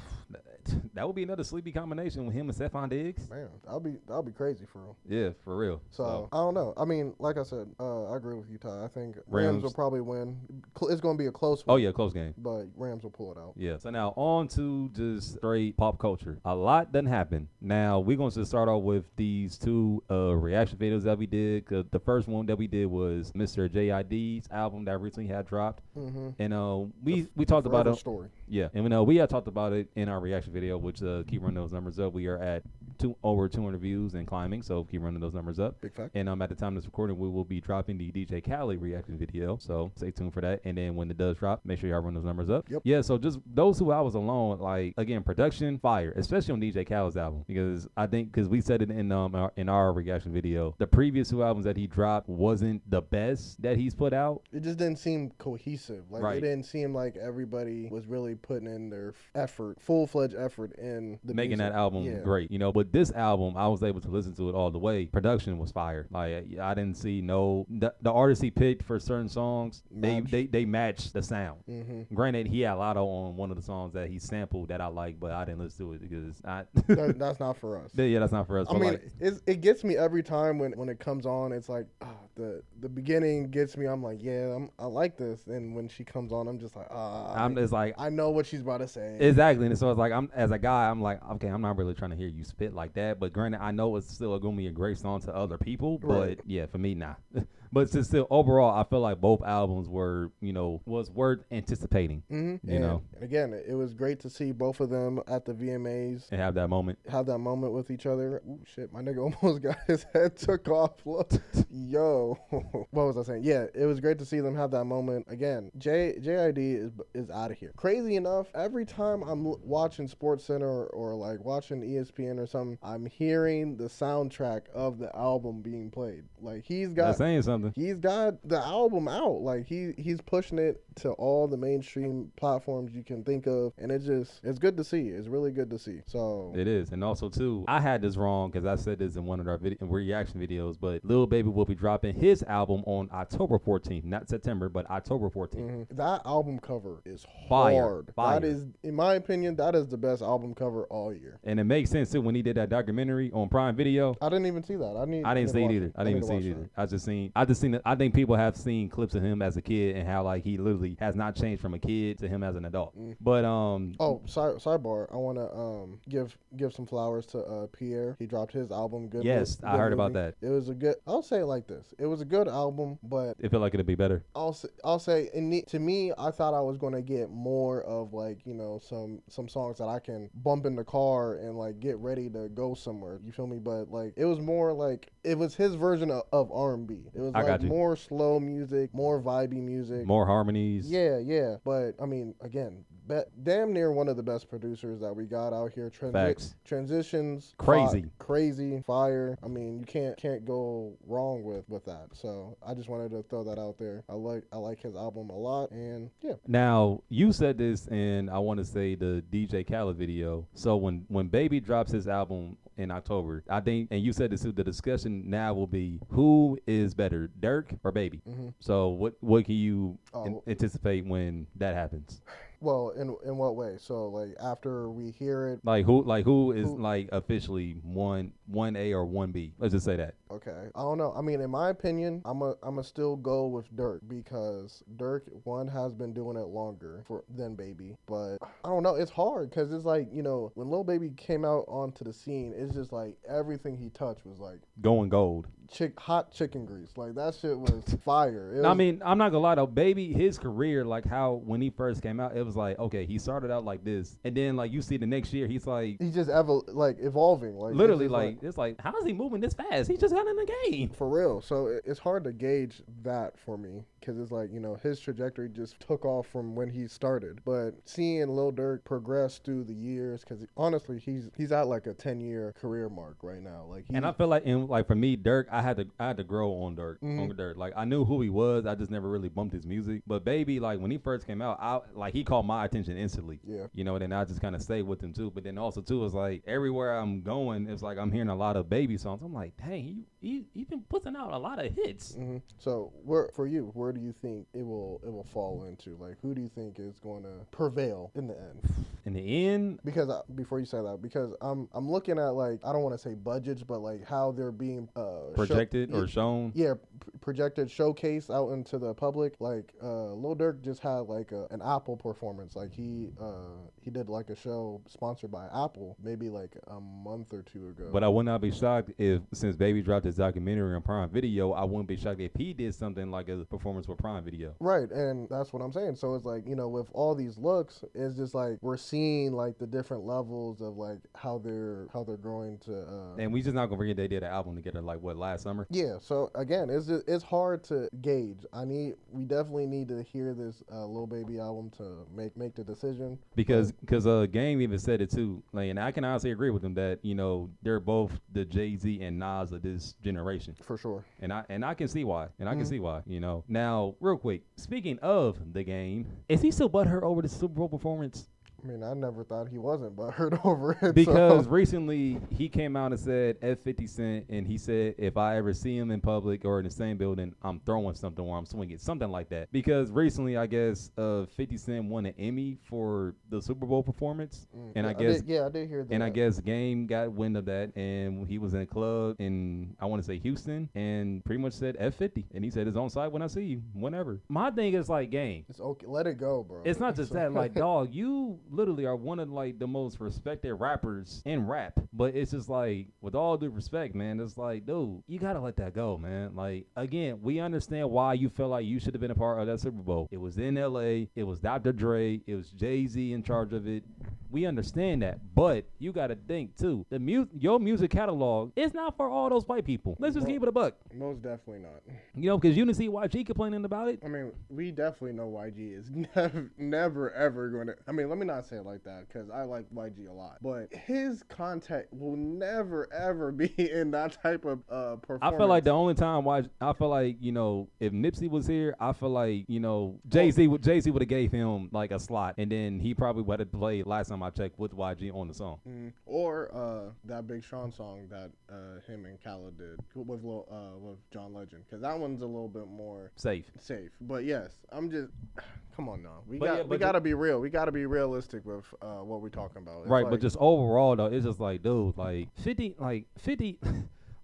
that would be another sleepy combination with him and Stefon Diggs. man, that'll be that'll be crazy for real. Yeah, for real. So I don't know. I mean, like I said, uh, I agree with you, Ty. I think Rams, Rams. will probably win. Cl- It's going to be a close oh one, yeah, close game. but Rams will pull it out. Yeah. So now on to just straight pop culture. A lot doesn't happen. Now we're going to start off with these two uh, reaction videos that we did. 'Cause the first one that we did was Mr. JID's album that recently had dropped, Mm-hmm. and uh, we we talked about it. story. Yeah, and we know we had talked about it in our reaction video, which uh, keep running those numbers up. We are at two over 200 views and climbing, so keep running those numbers up. Big fact. And um, at the time of this recording, we will be dropping the DJ Khaled reaction video. So stay tuned for that. And then when it does drop, make sure y'all run those numbers up. Yep. Yeah. So just those who I was alone, like again, production fire, especially on DJ Khaled's album, because I think because we said it in um our, in our reaction video, the previous two albums that he dropped wasn't the best that he's put out. It just didn't seem cohesive. Like Right. it didn't seem like everybody was really putting in their effort, full fledged effort in the making music. that album Yeah. great, you know. But this album, I was able to listen to it all the way. Production was fire. Like I didn't see no the, the artists he picked for certain songs. They Match. they they matched the sound. Mm-hmm. Granted, he had a Lotto on one of the songs that he sampled that I like, but I didn't listen to it because I. that, that's not for us. yeah, that's not for us. I mean, like, it gets me every time when, when it comes on. It's like ah, the the beginning gets me. I'm like, yeah, I'm, I like this. And when she comes on, I'm just like, ah, I'm just like I know what she's about to say. Exactly, and so it's like I'm as a guy, I'm like, okay, I'm not really trying to hear you spit like that. But granted, I know it's still gonna be a great song to other people. But Right. yeah, for me, nah. but still, still, overall, I feel like both albums were, you know, was worth anticipating mm-hmm. you and, know. again, it was great to see both of them at the VMAs. and have that moment. have that moment with each other. Ooh, shit, my nigga almost got his head took off. Look, Yo, what was I saying? Yeah, it was great to see them have that moment again. J JID is is out of here. Crazy enough, every time I'm l- watching Sports Center or, or like watching ESPN or something, I'm hearing the soundtrack of the album being played. Like he's That's got saying something. He's got the album out. Like he he's pushing it to all the mainstream platforms you can think of, and it just it's good to see. It's really good to see. So It is, and also too, I had this wrong because I said this in one of our video, reaction videos. But Lil Baby will be dropping his album on October 14th, not September, but October 14th. Mhm. That album cover is Fire. hard. Fire. That is, in my opinion, that is the best album cover all year. And it makes sense too when he did that documentary on Prime Video. I didn't even see that. I need. I didn't see it either. I didn't even see it either. I just seen. I just seen. It. I think people have seen clips of him as a kid and how like he literally has not changed from a kid to him as an adult. Mm. But um, Oh, side, sidebar. I want to um give give some flowers to uh, Pierre. He dropped his album. Good. Yes, Mo- I Good heard about that. It was a good. I'll say it like this. It was a good album, but it felt like it'd be better. I'll say, I'll say in to me, I thought I was gonna get more of like you know some some songs that I can bump in the car and like get ready to go somewhere. You feel me? But like it was more like it was his version of, of R and B. It was I like got you. more slow music, more vibey music. More harmonies. Yeah, yeah, but I mean, again, be, damn near one of the best producers that we got out here. Transi- Facts. Transitions, Crazy. fi- crazy, fire. I mean, you can't can't go wrong with with that. So I just wanted to throw that out there. I like I like his album a lot, and yeah, Now you said this, and I want to say the DJ Khaled video. So when when Baby drops his album in October, I think, and you said this, too, the discussion now will be who is better, Durk or Baby. Mhm. So what what can you Oh. an- anticipate when that happens? Well, in in what way? So like after we hear it, Like who like who is Who- like officially one one A or one B? Let's just say that. okay. I don't know. I mean, in my opinion, I'm a I'm a still go with Durk because Durk one has been doing it longer for than Baby, but I don't know. It's hard because it's like you know when Lil Baby came out onto the scene, it's just like everything he touched was like Going gold. Chick hot chicken grease. Like that shit was fire. It I mean, I'm not gonna lie though, baby, his career, like how when he first came out, it was like, okay, he started out like this, and then like you see the next year, he's like, he's just ever like evolving. Like literally, just like, it's like, how is he moving this fast? He just got in the game. For real. So it's hard to gauge that for me because it's like, you know, his trajectory just took off from when he started. But seeing Lil Durk progress through the years, because honestly, he's he's at like a 10 year career mark right now. Like, he, And I feel like, in like for me, Durk, I had to, I had to grow on Durk, Mhm. on Durk. Like I knew who he was, I just never really bumped his music. But baby, like when he first came out, I like he caught my attention instantly. Yeah. You know, and then I just kind of stayed with him too. But then also too, it's like everywhere I'm going, it's like I'm hearing a lot of baby songs. I'm like, dang, he he he been putting out a lot of hits. hmm So where for you, where do you think it will it will fall into? Like, who do you think is going to prevail in the end? In the end, Because uh, before you say that, because I'm I'm looking at like I don't want to say budgets, but like how they're being uh projected or shown. yeah, projected showcase out into the public. Like uh, Lil Durk just had like a, an Apple performance. Like he uh, he did like a show sponsored by Apple, maybe like a month or two ago. But I would not be shocked if, since Baby dropped his documentary on Prime Video, I wouldn't be shocked if he did something like a performance for Prime Video. Right, and that's what I'm saying. So it's like you know, with all these looks, it's just like we're seeing like the different levels of like how they're how they're growing to. Uh, And we just not gonna forget they did an album together like what last summer. yeah, so again, it's just, it's hard to gauge. I need we definitely need to hear this uh, Lil Baby album to make make the decision. Because because uh Game even said it too. Like and I can honestly agree with him that, you know, they're both the Jay Z and Nas of this generation. For sure. And I and I can see why. And I can Mhm. see why, you know. Now, real quick, speaking of the game, is he still butthurt over the Super Bowl performance? I mean, I never thought he wasn't, but heard over it. Because so. recently he came out and said F fifty cent and he said if I ever see him in public or in the same building, I'm throwing something or I'm swinging something like that. Because recently I guess uh fifty cent won an Emmy for the Super Bowl performance. Mm, And I yeah, guess did, yeah, I did hear that. and I guess Game got wind of that, and he was in a club in I want to say Houston, and pretty much said F fifty, and he said it's on site when I see you, whenever. My thing is like Game. it's okay. Let it go, bro. It's not just that, like, dog, you literally are one of like the most respected rappers in rap. But it's just like, with all due respect, man, it's like, dude, you gotta let that go, man. Like, again, we understand why you felt like you should have been a part of that Super Bowl. It was in LA, it was Dr. Dre, it was Jay Z in charge of it. We understand that, but you gotta think too. The mu- your music catalog is not for all those white people. Let's just Well- keep it a buck, Most definitely not. you know, because you didn't see YG complaining about it. I mean, we definitely know YG is never, never, ever going to. I mean, let me not say it like that because I like YG a lot, but his content will never, ever be in that type of uh, performance. I feel like the only time why I feel like you know if Nipsey was here, I feel like you know Jay Z would Jay Z would have gave him like a slot, and then he probably would have played last time I checked with YG on the song. Mm. Or uh, that Big Sean song that uh, him and Khaled did with Lil, uh, with John Legend, because that one's a little bit more Safe. safe. But yes, I'm just. Come on now, we But got yeah, we got to be real. We got to be realistic with uh, what we're talking about. It's right, like- but just overall though, it's just like dude, like fifty, like fifty.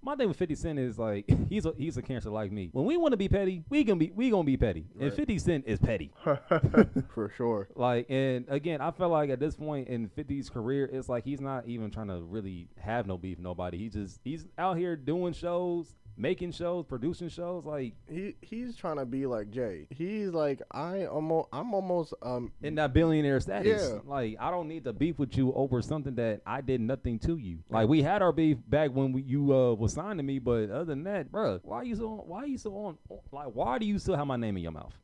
My thing with Fifty Cent is like he's a he's a cancer like me. When we want to be petty, we gonna be we gonna be petty, and Fifty Cent is petty. for sure. Like, and again, I feel like at this point in 50's career, it's like he's not even trying to really have no beef with nobody. He just he's out here doing shows, making shows, producing shows. Like He he's trying to be like Jay. He's like I almost I'm almost um in that billionaire status. Yeah. Like I don't need to beef with you over something that I did nothing to you. Like we had our beef back when we, you uh, was signed to me, but other than that, bruh, why are you so why are you so on like why do you still have my name in your mouth?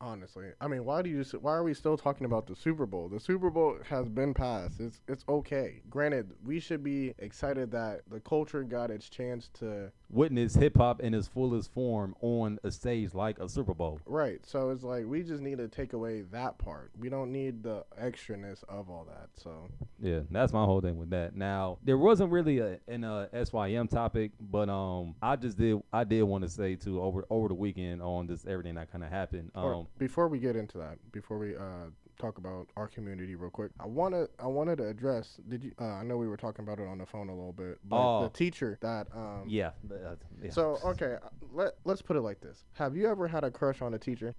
honestly. I mean, why do you why are we still talking about the Super Bowl? The Super Bowl has been passed. It's it's okay. Granted, we should be excited that the culture got its chance to Witness hip hop in its fullest form on a stage like a Super Bowl. right. So it's like we just need to take away that part. We don't need the extraness of all that. So Yeah, that's my whole thing with that. Now, there wasn't really a an uh, SYM topic, but um, I just did I did want to say too over over the weekend on this everything that kind of happened. Um, Or before we get into that, before we uh, talk about our community real quick, I wanna I wanted to address. Did you? Uh, I know we were talking about it on the phone a little bit, but Oh. the teacher that um. yeah, uh, yeah. So okay, uh, let let's put it like this: Have you ever had a crush on a teacher?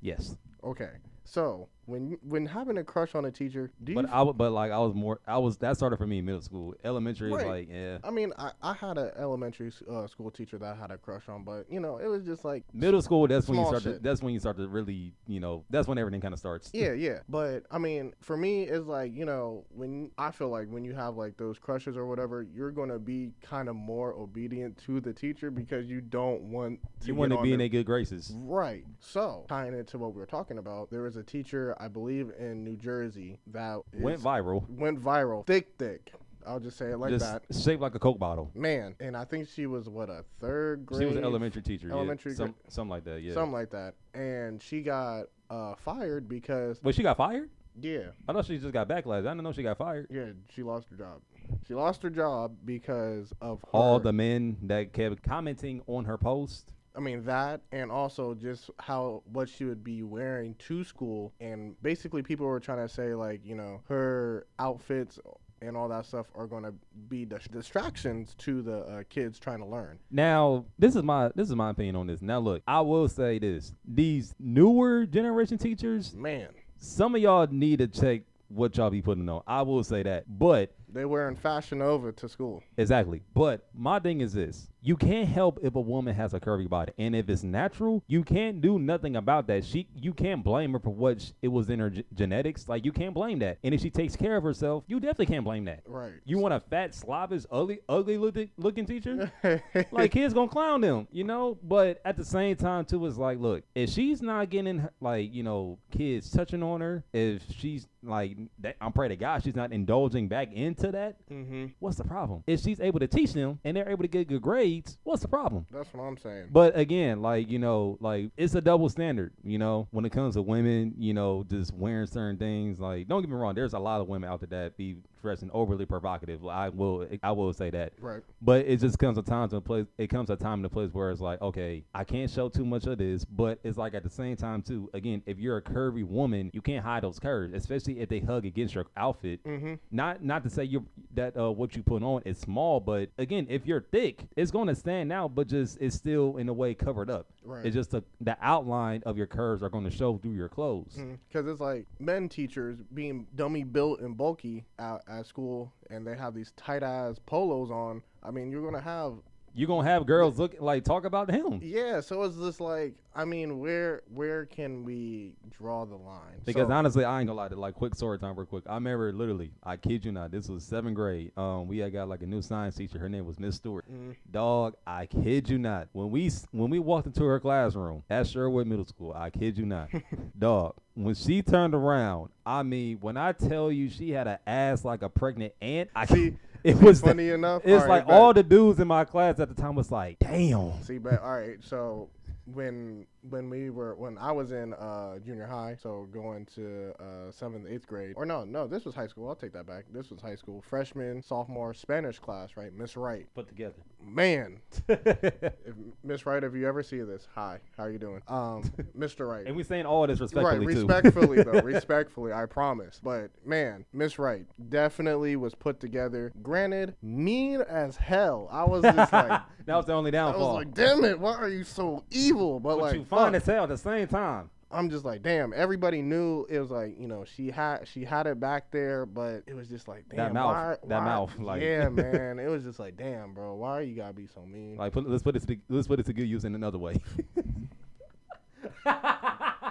yes, Okay, so when when having a crush on a teacher, do you? but I would, but like I was more I was that started for me in middle school. Elementary is Right. like yeah. I mean, I, I had an elementary uh, school teacher that I had a crush on, but you know, it was just like Middle school, that's when you start. To, that's when you start to really, you know, that's when everything kind of starts. Yeah, yeah. But I mean, for me, it's like you know, when I feel like when you have like those crushes or whatever, you're gonna be kind of more obedient to the teacher because you don't want to you want to be in their- good graces. Right. So tying into what we were talking about, there was a teacher I believe in New Jersey that Went viral, went viral, thick, thick. I'll just say it like just that. shaped like a coke bottle. Man, and I think she was what a third grade. She was an elementary teacher. elementary yeah, some, gra- something like that. Yeah. something like that, and she got uh, fired because But she got fired. yeah, I know she just got backlash. I didn't know she got fired. yeah, she lost her job. She lost her job because of her, All the men that kept commenting on her post. I mean that, and also just how what she would be wearing to school, and basically people were trying to say like you know her outfits and all that stuff are going to be dis- distractions to the uh, kids trying to learn. Now, this is my this is my opinion on this. Now, look, I will say this: these newer generation teachers, Man, some of y'all need to check what y'all be putting on. I will say that, but they wearing Fashion over to school. Exactly. But my thing is this. You can't help if a woman has a curvy body. And if it's natural, you can't do nothing about that. She you can't blame her for what sh- it was in her g- genetics. Like you can't blame that. And if she takes care of herself, you definitely can't blame that. Right. You want a fat, slavish, ugly, ugly looking, looking teacher? like kids gonna clown them, you know. But at the same time, too, it's like, look, if she's not getting her- like, you know, kids touching on her, if she's like, that, I'm praying to God she's not indulging back into that. mm-hmm. What's the problem? If she's able to teach them and they're able to get good grades, what's the problem? That's what I'm saying. But again, like, you know, like it's a double standard, you know, when it comes to women, you know, just wearing certain things. Like, don't get me wrong, there's a lot of women out there that be dressing overly provocative. I will I will say that. Right. But it just comes a time to a place it comes a time and a place where it's like, okay, I can't show too much of this, but it's like at the same time too, again, if you're a curvy woman, you can't hide those curves, especially if they hug against your outfit. Mm-hmm. Not not to say you that uh, what you put on is small, but again, if you're thick, it's going to stand out, but just it's still in a way covered up. Right. It's just the the outline of your curves are going to show through your clothes. Because it's like men teachers being dummy built and bulky at, at school, and they have these tight ass polos on. I mean, you're gonna have You're gonna have girls look like talk about him. yeah. So it's just like, I mean, where where can we draw the line? Because so, honestly, I ain't gonna lie to like quick story time real quick. I remember literally, I kid you not, this was seventh grade. Um, we had got like a new science teacher. Her name was Miss Stewart. Mhm. Dog, I kid you not. When we when we walked into her classroom at Sherwood Middle School, I kid you not, dog. When she turned around, I mean, when I tell you she had an ass like a pregnant ant, I See, it was the- funny enough. It's all right, like bet. all the dudes in my class at the time was like, damn. See, but all right. So when when we were when I was in uh, junior high, so going to uh, seventh, eighth grade, or no, no, this was high school. I'll take that back. This was high school, freshman, sophomore, Spanish class, right? Miss Wright, Put together. man. Miss Wright, if you ever see this, hi, how are you doing? Um, Mr. Wright. and we saying all this Right, respectfully too. respectfully though, respectfully, I promise. But man, Miss Wright definitely was put together. Granted, mean as hell. I was just like, that was the only downfall. I was like, damn it, why are you so evil? But but like, fuck. as hell at the same time. I'm just like, damn. Everybody knew it was like, you know, she had she had it back there, but it was just like, damn, That mouth- why- that why- mouth, like- yeah, man. It was just like, damn, bro, why you gotta be so mean? Like, put, let's put it to let's put it to good use in another way.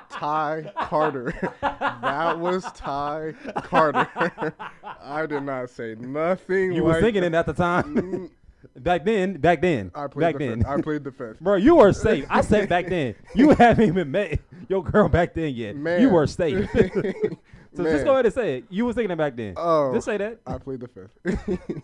Ty Carter. that was Ty Carter. I did not say nothing. you like were thinking it at the time. Mm, Back then, back then, I played back the then. fifth. I played the fifth. Bro, you were safe. I said back then. You haven't even met your girl back then yet. Man. You were safe. so just go ahead and say it. You was thinking it back then. Oh. just say that. I played the fifth.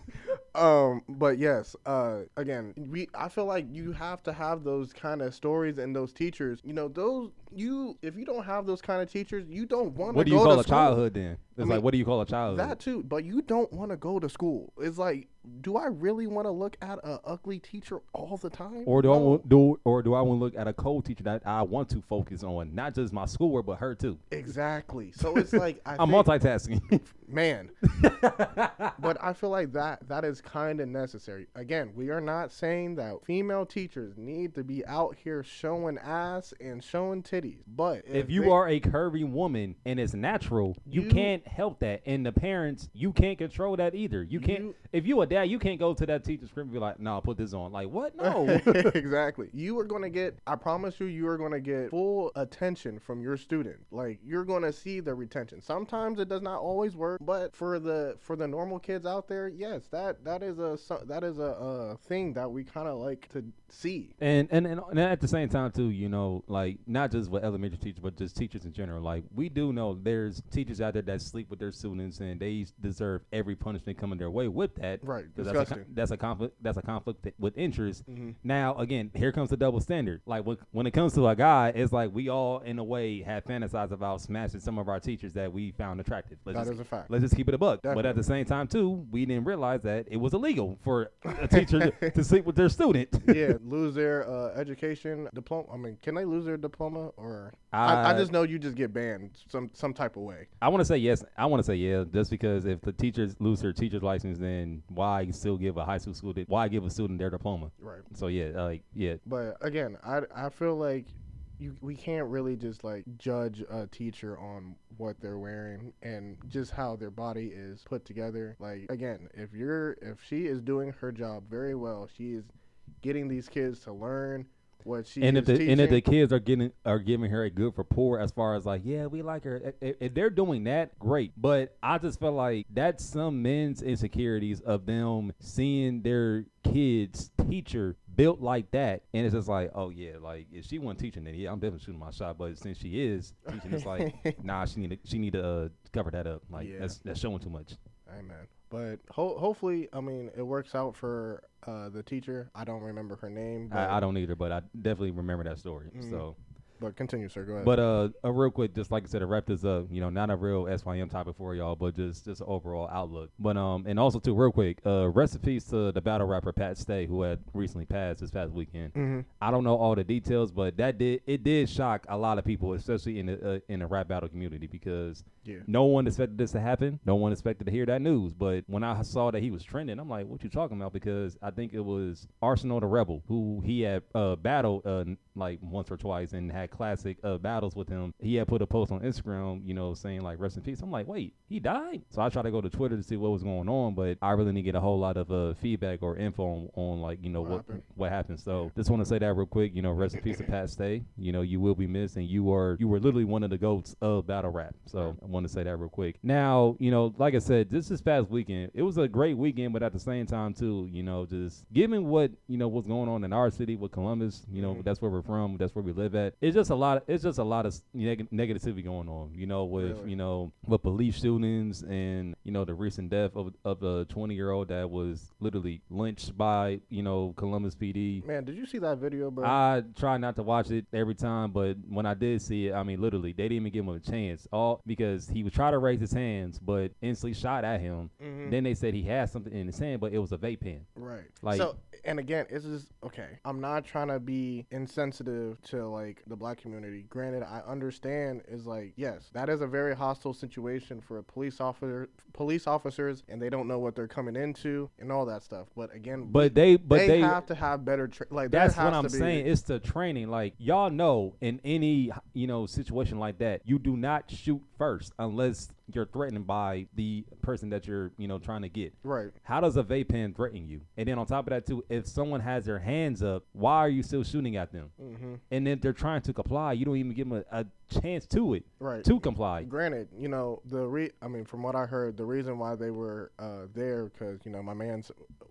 um, but yes, uh, again, we I feel like you have to have those kind of stories and those teachers. You know, those you if you don't have those kind of teachers, you don't want to. What do you go call a school. childhood then? It's I like, what do you call a child? That too, but you don't want to go to school. It's like, do I really want to look at a ugly teacher all the time? or do I want do or do I want to look at a co-teacher that I want to focus on, not just my schoolwork but her too? Exactly. So it's like I I'm think- multitasking. man but i feel like that that is kind of necessary again we are not saying that female teachers need to be out here showing ass and showing titties but if you they- are a curvy woman and it's natural, you, You- can't help that. And the parents, you can't control that either. You can't. You- if you a dad, you can't go to that teacher's crib and be like, "No, put this on." Like what? No. exactly you are going to get i promise you you are going to get full attention from your student like you're going to see the retention sometimes it does not always work but for the for the normal kids out there yes that that is a that is a, a thing that we kind of like to see And, and and and at the same time too, you know, like not just with elementary teachers, but just teachers in general. Like we do know there's teachers out there that sleep with their students, and they deserve every punishment coming their way with that. Right, That's a, that's a conflict. That's a conflict th- with interest. Mhm. Now again, here comes the double standard. Like when, when it comes to a guy, it's like we all in a way have fantasized about smashing some of our teachers that we found attractive. Let's That just, is a fact. Let's just keep it a buck. But at the same time too, we didn't realize that it was illegal for a teacher to, to sleep with their student. yeah, lose their uh, education diploma. I mean, can they lose their diploma, or I, I Uh, just know you just get banned some some type of way. I want to say yes. I want to say yeah, just because if the teachers lose their teacher's license, then why still give a high school student? Why give a student their diploma? Right. So yeah, like yeah, But again, I I feel like you we can't really just like judge a teacher on what they're wearing and just how their body is put together. Like again, if you're if she is doing her job very well, she is getting these kids to learn what she and if the teaching. and if the kids are getting are giving her a good rapport as far as like yeah we like her if, if- they're doing that great but I just feel like that's some men's insecurities of them seeing their kids teacher built like that and it's just like oh yeah like if she wasn't teaching then yeah I'm definitely shooting my shot but since she is teaching it's like nah she need to she need to uh, cover that up like Yeah. that's that's showing too much Amen. But ho- hopefully, I mean, it works out for uh, the teacher. I don't remember her name. But, I, I don't either but I definitely remember that story Mhm. so But continue, sir. Go ahead. But uh, uh, real quick, just like I said, to wrap this up, you know, not a real SYM topic for y'all, but just just an overall outlook. But um, and also too, real quick, uh, peace to the battle rapper Pat Stay, who had recently passed this past weekend. hmm I don't know all the details, but that did it did shock a lot of people, especially in the uh, in the rap battle community, because Yeah. no one expected this to happen. No one expected to hear that news. But when I saw that he was trending, I'm like, what you talking about? Because I think it was Arsonal the Rebel who he had uh, battled uh, like once or twice and had classic uh, battles with him. He had put a post on Instagram, you know, saying like rest in peace. I'm like, wait, he died. So I tried to go to Twitter to see what was going on, but I really didn't get a whole lot of uh, feedback or info on, on like you know What what happened? what happened. So just want to say that real quick. You know, rest in peace to Pat Stay. You know, you will be missed, and you are you were literally one of the goats of battle rap. So I want to say that real quick. Now, you know, like I said, this is past weekend. It was a great weekend, but at the same time too, you know, just given what you know what's going on in our city with Columbus. You know, Mhm. that's where we're from. That's where we live at. It's just a lot. Of, it's just a lot of neg- negativity going on. You know, with Really? you know with police shootings and you know the recent death of of a 20 year old that was literally lynched by you know Columbus PD. Man, did you see that video, bro? I try not to watch it every time, but when I did see it, I mean, literally, they didn't even give him a chance. All because he would try to raise his hands, but instantly shot at him. Mhm. Then they said he had something in his hand, but it was a vape pen. Right. Like- so, and again, it's just okay. I'm not trying to be insensitive to like the black community. Granted, I understand is like yes, that is a very hostile situation for a police officer, police officers, and they don't know what they're coming into and all that stuff. But again, But they, but they, they, have to have better. Tra- like that's what I'm saying. It's the training. Like y'all know, in any you know situation like that, you do not shoot first unless you're threatened by the person that you're you know trying to get. right. How does a vape pen threaten you? And then on top of that too, if someone has their hands up, why are you still shooting at them? hmm And then they're trying to comply. You don't even give them a, a chance to it Right. to comply. Granted, you know the re. I mean, from what I heard, the reason why they were uh, there because you know my man's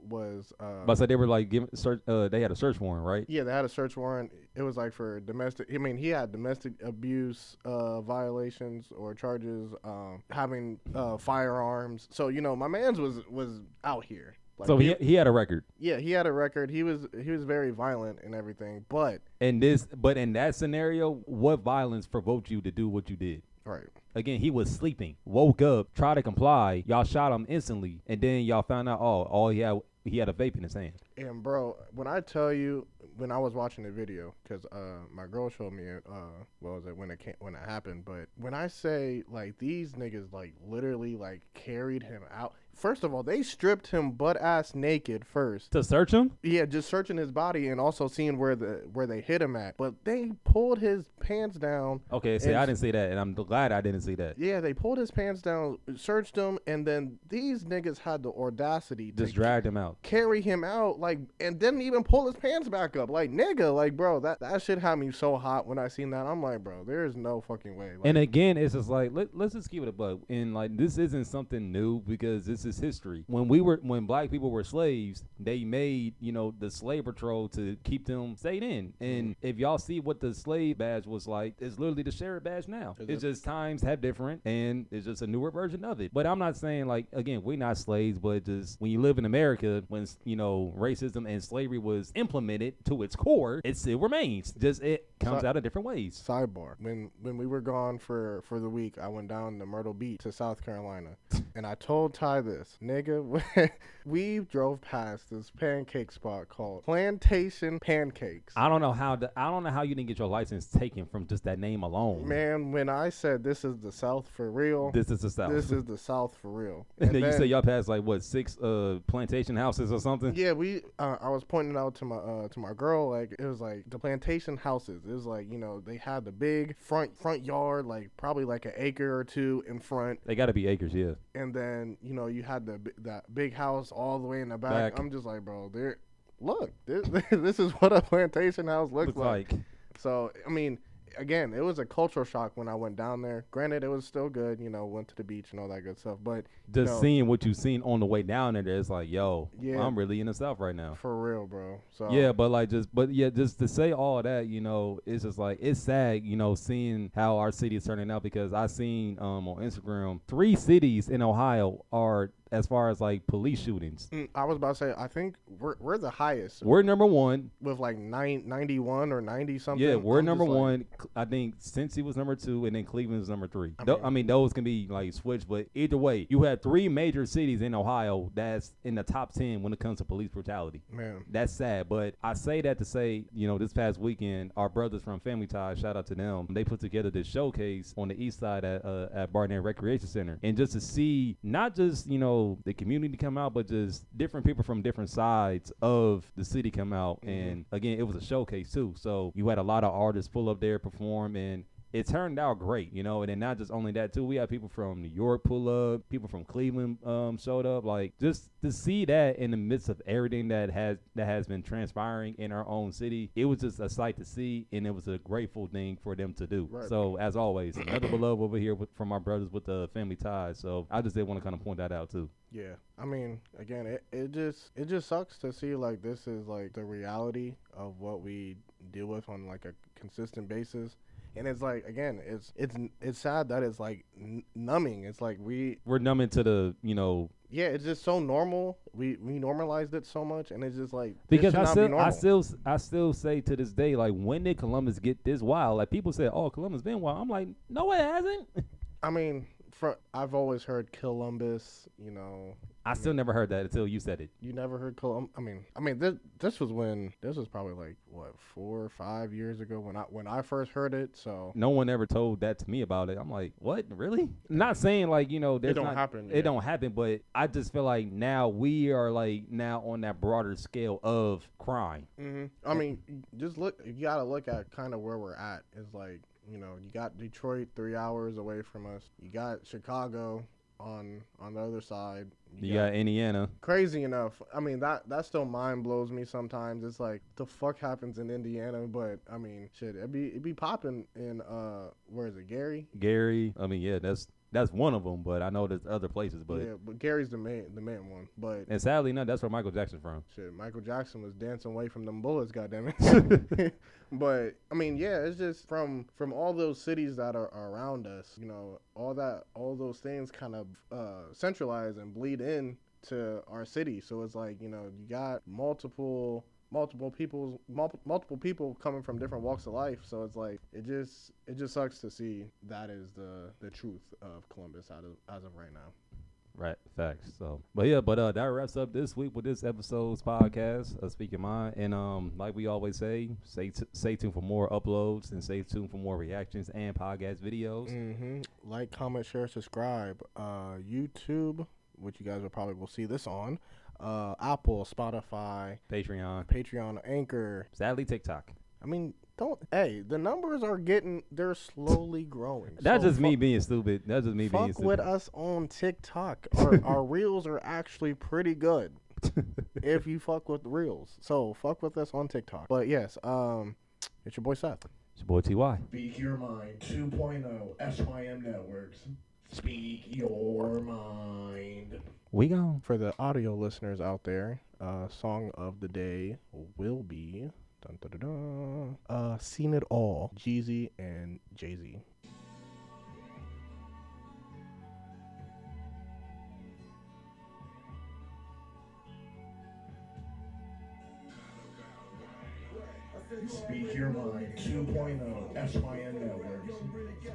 was. Uh, But so they were like giving search. Uh, they had a search warrant, right? Yeah, they had a search warrant. It was like for domestic. I mean, he had domestic abuse uh, violations or charges, um, having uh, firearms. So you know, my man's was was out here. Like, so he he had a record. yeah, he had a record. He was he was very violent and everything. But And this, but in that scenario, what violence provoked you to do what you did? right, Again, he was sleeping, woke up, tried to comply. Y'all shot him instantly, and then y'all found out, oh, all he had, he had a vape in his hand. And bro, when I tell you, when I was watching the video, because uh, my girl showed me it. Uh, what was it when it came, when it happened? But when I say like these niggas like literally like carried him out. First of all, they stripped him butt ass naked first. To search him? Yeah, just searching his body and also seeing where the where they hit him at. But they pulled his pants down. Okay, see, And- I didn't see that, and I'm glad I didn't see that. Yeah, they pulled his pants down, searched him, and then these niggas had the audacity Just to dragged him out. carry him out, like, and didn't even pull his pants back up. Like, nigga, like, bro, that that shit had me so hot when I seen that. I'm like, bro, there is no fucking way. Like, And again, it's just like let, let's just keep it a bug. And like this isn't something new because this is history. When we were when black people were slaves, they made you know the slave patrol to keep them stayed in. And mm-hmm. if y'all see what the slave badge was like, it's literally the sheriff badge now. Is It's it- just times have different, and it's just a newer version of it. But I'm not saying like again we're not slaves, but just when you live in America, when you know racism and slavery was implemented to its core, it still remains. Just it comes out of different ways. Sidebar: When when we were gone for for the week, I went down to Myrtle Beach to South Carolina, and I told Ty this nigga. we drove past this pancake spot called Plantation Pancakes. I don't know how the, I don't know how you didn't get your license taken from just that name alone. Man, when I said this is the South for real, this is the South. this is the South for real. and then you then- say y'all passed like what six uh plantation houses or something. Yeah, we. Uh, I was pointing out to my uh, to my girl like it was like the plantation houses. It was like you know they had the big front front yard, like probably like an acre or two in front, They got to be acres, yeah. and then you know you had the that big house all the way in the back. Back. I'm just like, bro, there. Look, this this is what a plantation house looks Looks like. like So I mean, again, it was a cultural shock when I went down there. Granted, it was still good. You know, went to the beach and all that good stuff, but just No. seeing what you've seen on the way down there. It's like, yo, Yeah. I'm really in the South right now. for real, bro. So Yeah, but like just but yeah, just to say all that, you know, it's just like it's sad, you know, seeing how our city is turning out because I seen um on Instagram three cities in Ohio are as far as like police shootings. Mm, I was about to say, I think we're we're the highest We're number one. with like nine, 91 or 90 something. Yeah, we're I'm number just like, one. I think Cincy was number two, and then Cleveland was number three. I mean- I mean, those can be like switched, but either way, you have three major cities in Ohio that's in the top ten when it comes to police brutality. Man, That's sad, but I say that to say, you know, this past weekend, our brothers from Family Ties, shout out to them, they put together this showcase on the east side at uh, at Barnett Recreation Center, and just to see not just you know the community come out, but just different people from different sides of the city come out, mm-hmm. and again, it was a showcase too, so you had a lot of artists pull up there perform and it turned out great, you know, and then not just only that too. We had people from New York pull up, people from Cleveland um, showed up. Like just to see that in the midst of everything that has that has been transpiring in our own city, it was just a sight to see, and it was a grateful thing for them to do. Right. So as always, another beloved over here with, from our brothers with the family ties. So I just did want to kind of point that out too. yeah. I mean, again, it, it just it just sucks to see like this is like the reality of what we deal with on like a consistent basis. And it's like again, it's it's it's sad that it's like n- numbing. It's like we We're numbing to the you know yeah, it's just so normal. We we normalized it so much, and it's just like because I not be still I still I still say to this day like when did Columbus get this wild? Like people say, oh Columbus been wild. I'm like no it hasn't. I mean, I've always heard Columbus. You know, I still never heard that until you said it. you never heard Colum. I mean, I mean, this this was when this was probably like what four or five years ago when I when I first heard it. So No one ever told that to me about it. I'm like, what? Really? Not saying like you know, there's don't not- happen It don't happen, but I just feel like now we are like now on that broader scale of crime. hmm I mean, just look. You gotta look at kind of where we're at. It's like you know, you got Detroit three hours away from us. You got Chicago on on the other side. You got Indiana. crazy enough. I mean that that still mind blows me sometimes. It's like the fuck happens in Indiana, but I mean shit, it be it be popping in uh where is it Gary? Gary. I mean, yeah, that's that's one of them, but I know there's other places. But yeah, but Gary's the main the main one. But and sadly, no, that's where Michael Jackson's from. shit, Michael Jackson was dancing away from them bullets. Goddamn it. but I mean, yeah, it's just from from all those cities that are, are around us. You know, all that all those things kind of uh, centralize and bleed in to our city. So it's like you know you got multiple multiple people mul- multiple people coming from different walks of life. So it's like it just it just sucks to see that is the the truth of Columbus out of as of right now. Right, facts. So, but yeah, but uh, that wraps up this week with this episode's podcast of Speak Your Mind. And um, like we always say, stay t- stay tuned for more uploads and stay tuned for more reactions and podcast videos. Mm-hmm. Like, comment, share, subscribe. Uh, YouTube, which you guys will probably will see this on. Uh, Apple, Spotify, Patreon, Patreon, Anchor. sadly TikTok. I mean, don't. Hey, the numbers are getting. They're slowly growing. That's So just me being stupid. That's just me being Fuck stupid. with us on TikTok. Our, our reels are actually pretty good. if you fuck with the reels, so fuck with us on TikTok. But yes, um, it's your boy Seth. It's your boy Ty. Speak Your Mind 2.0 SYM Networks. Speak your mind. We go. For the audio listeners out there, uh, song of the day will be dun, dun, dun, dun, uh, "Seen It All," Jeezy and Jay Z. Speak Your Mind 2.0 SYM Networks.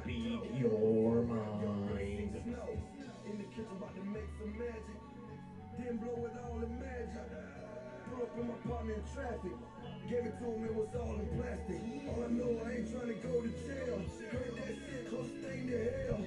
Speak your mind. Blow it all in magic. Pull up in my partner in traffic. Gave it to him, it was all in plastic. All I know, I ain't trying to go to jail. Heard that shit, close thing to hell.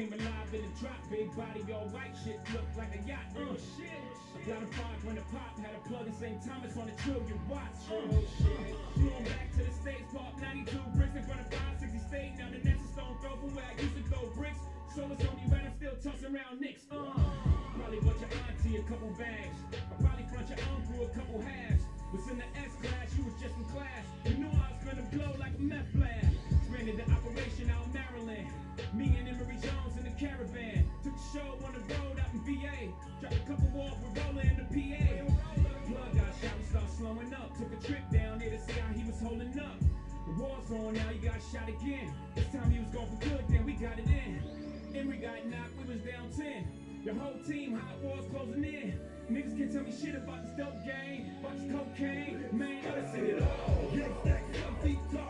Came alive in the drop. Big body, all white shit. Looked like a yacht. Uh, shit. I got a five when the pop. Had a plug in St. Thomas on a trillion watts. Uh, shit. Flew 'em back to the States. Park 92 bricks in front of 560 State. Now the next is stone throw from where I used to throw bricks. So it's only right I'm still tossing around nicks. Uh, probably bought your auntie a couple bags. I probably front your uncle a couple halves. Was in the S class, you was just in class. You knew I was gonna blow like a meth roller in the PA. Plug got shot, we start slowing up. Took a trip down there to see how he was holding up. The war's on now, he got shot again. This time he was gone for good, then we got it in. Then we got knocked, we was down 10. The whole team, hot walls closing in. Niggas can't tell me shit about this dope game, about this cocaine. Man, gotta see it all. Get back, some feet tall.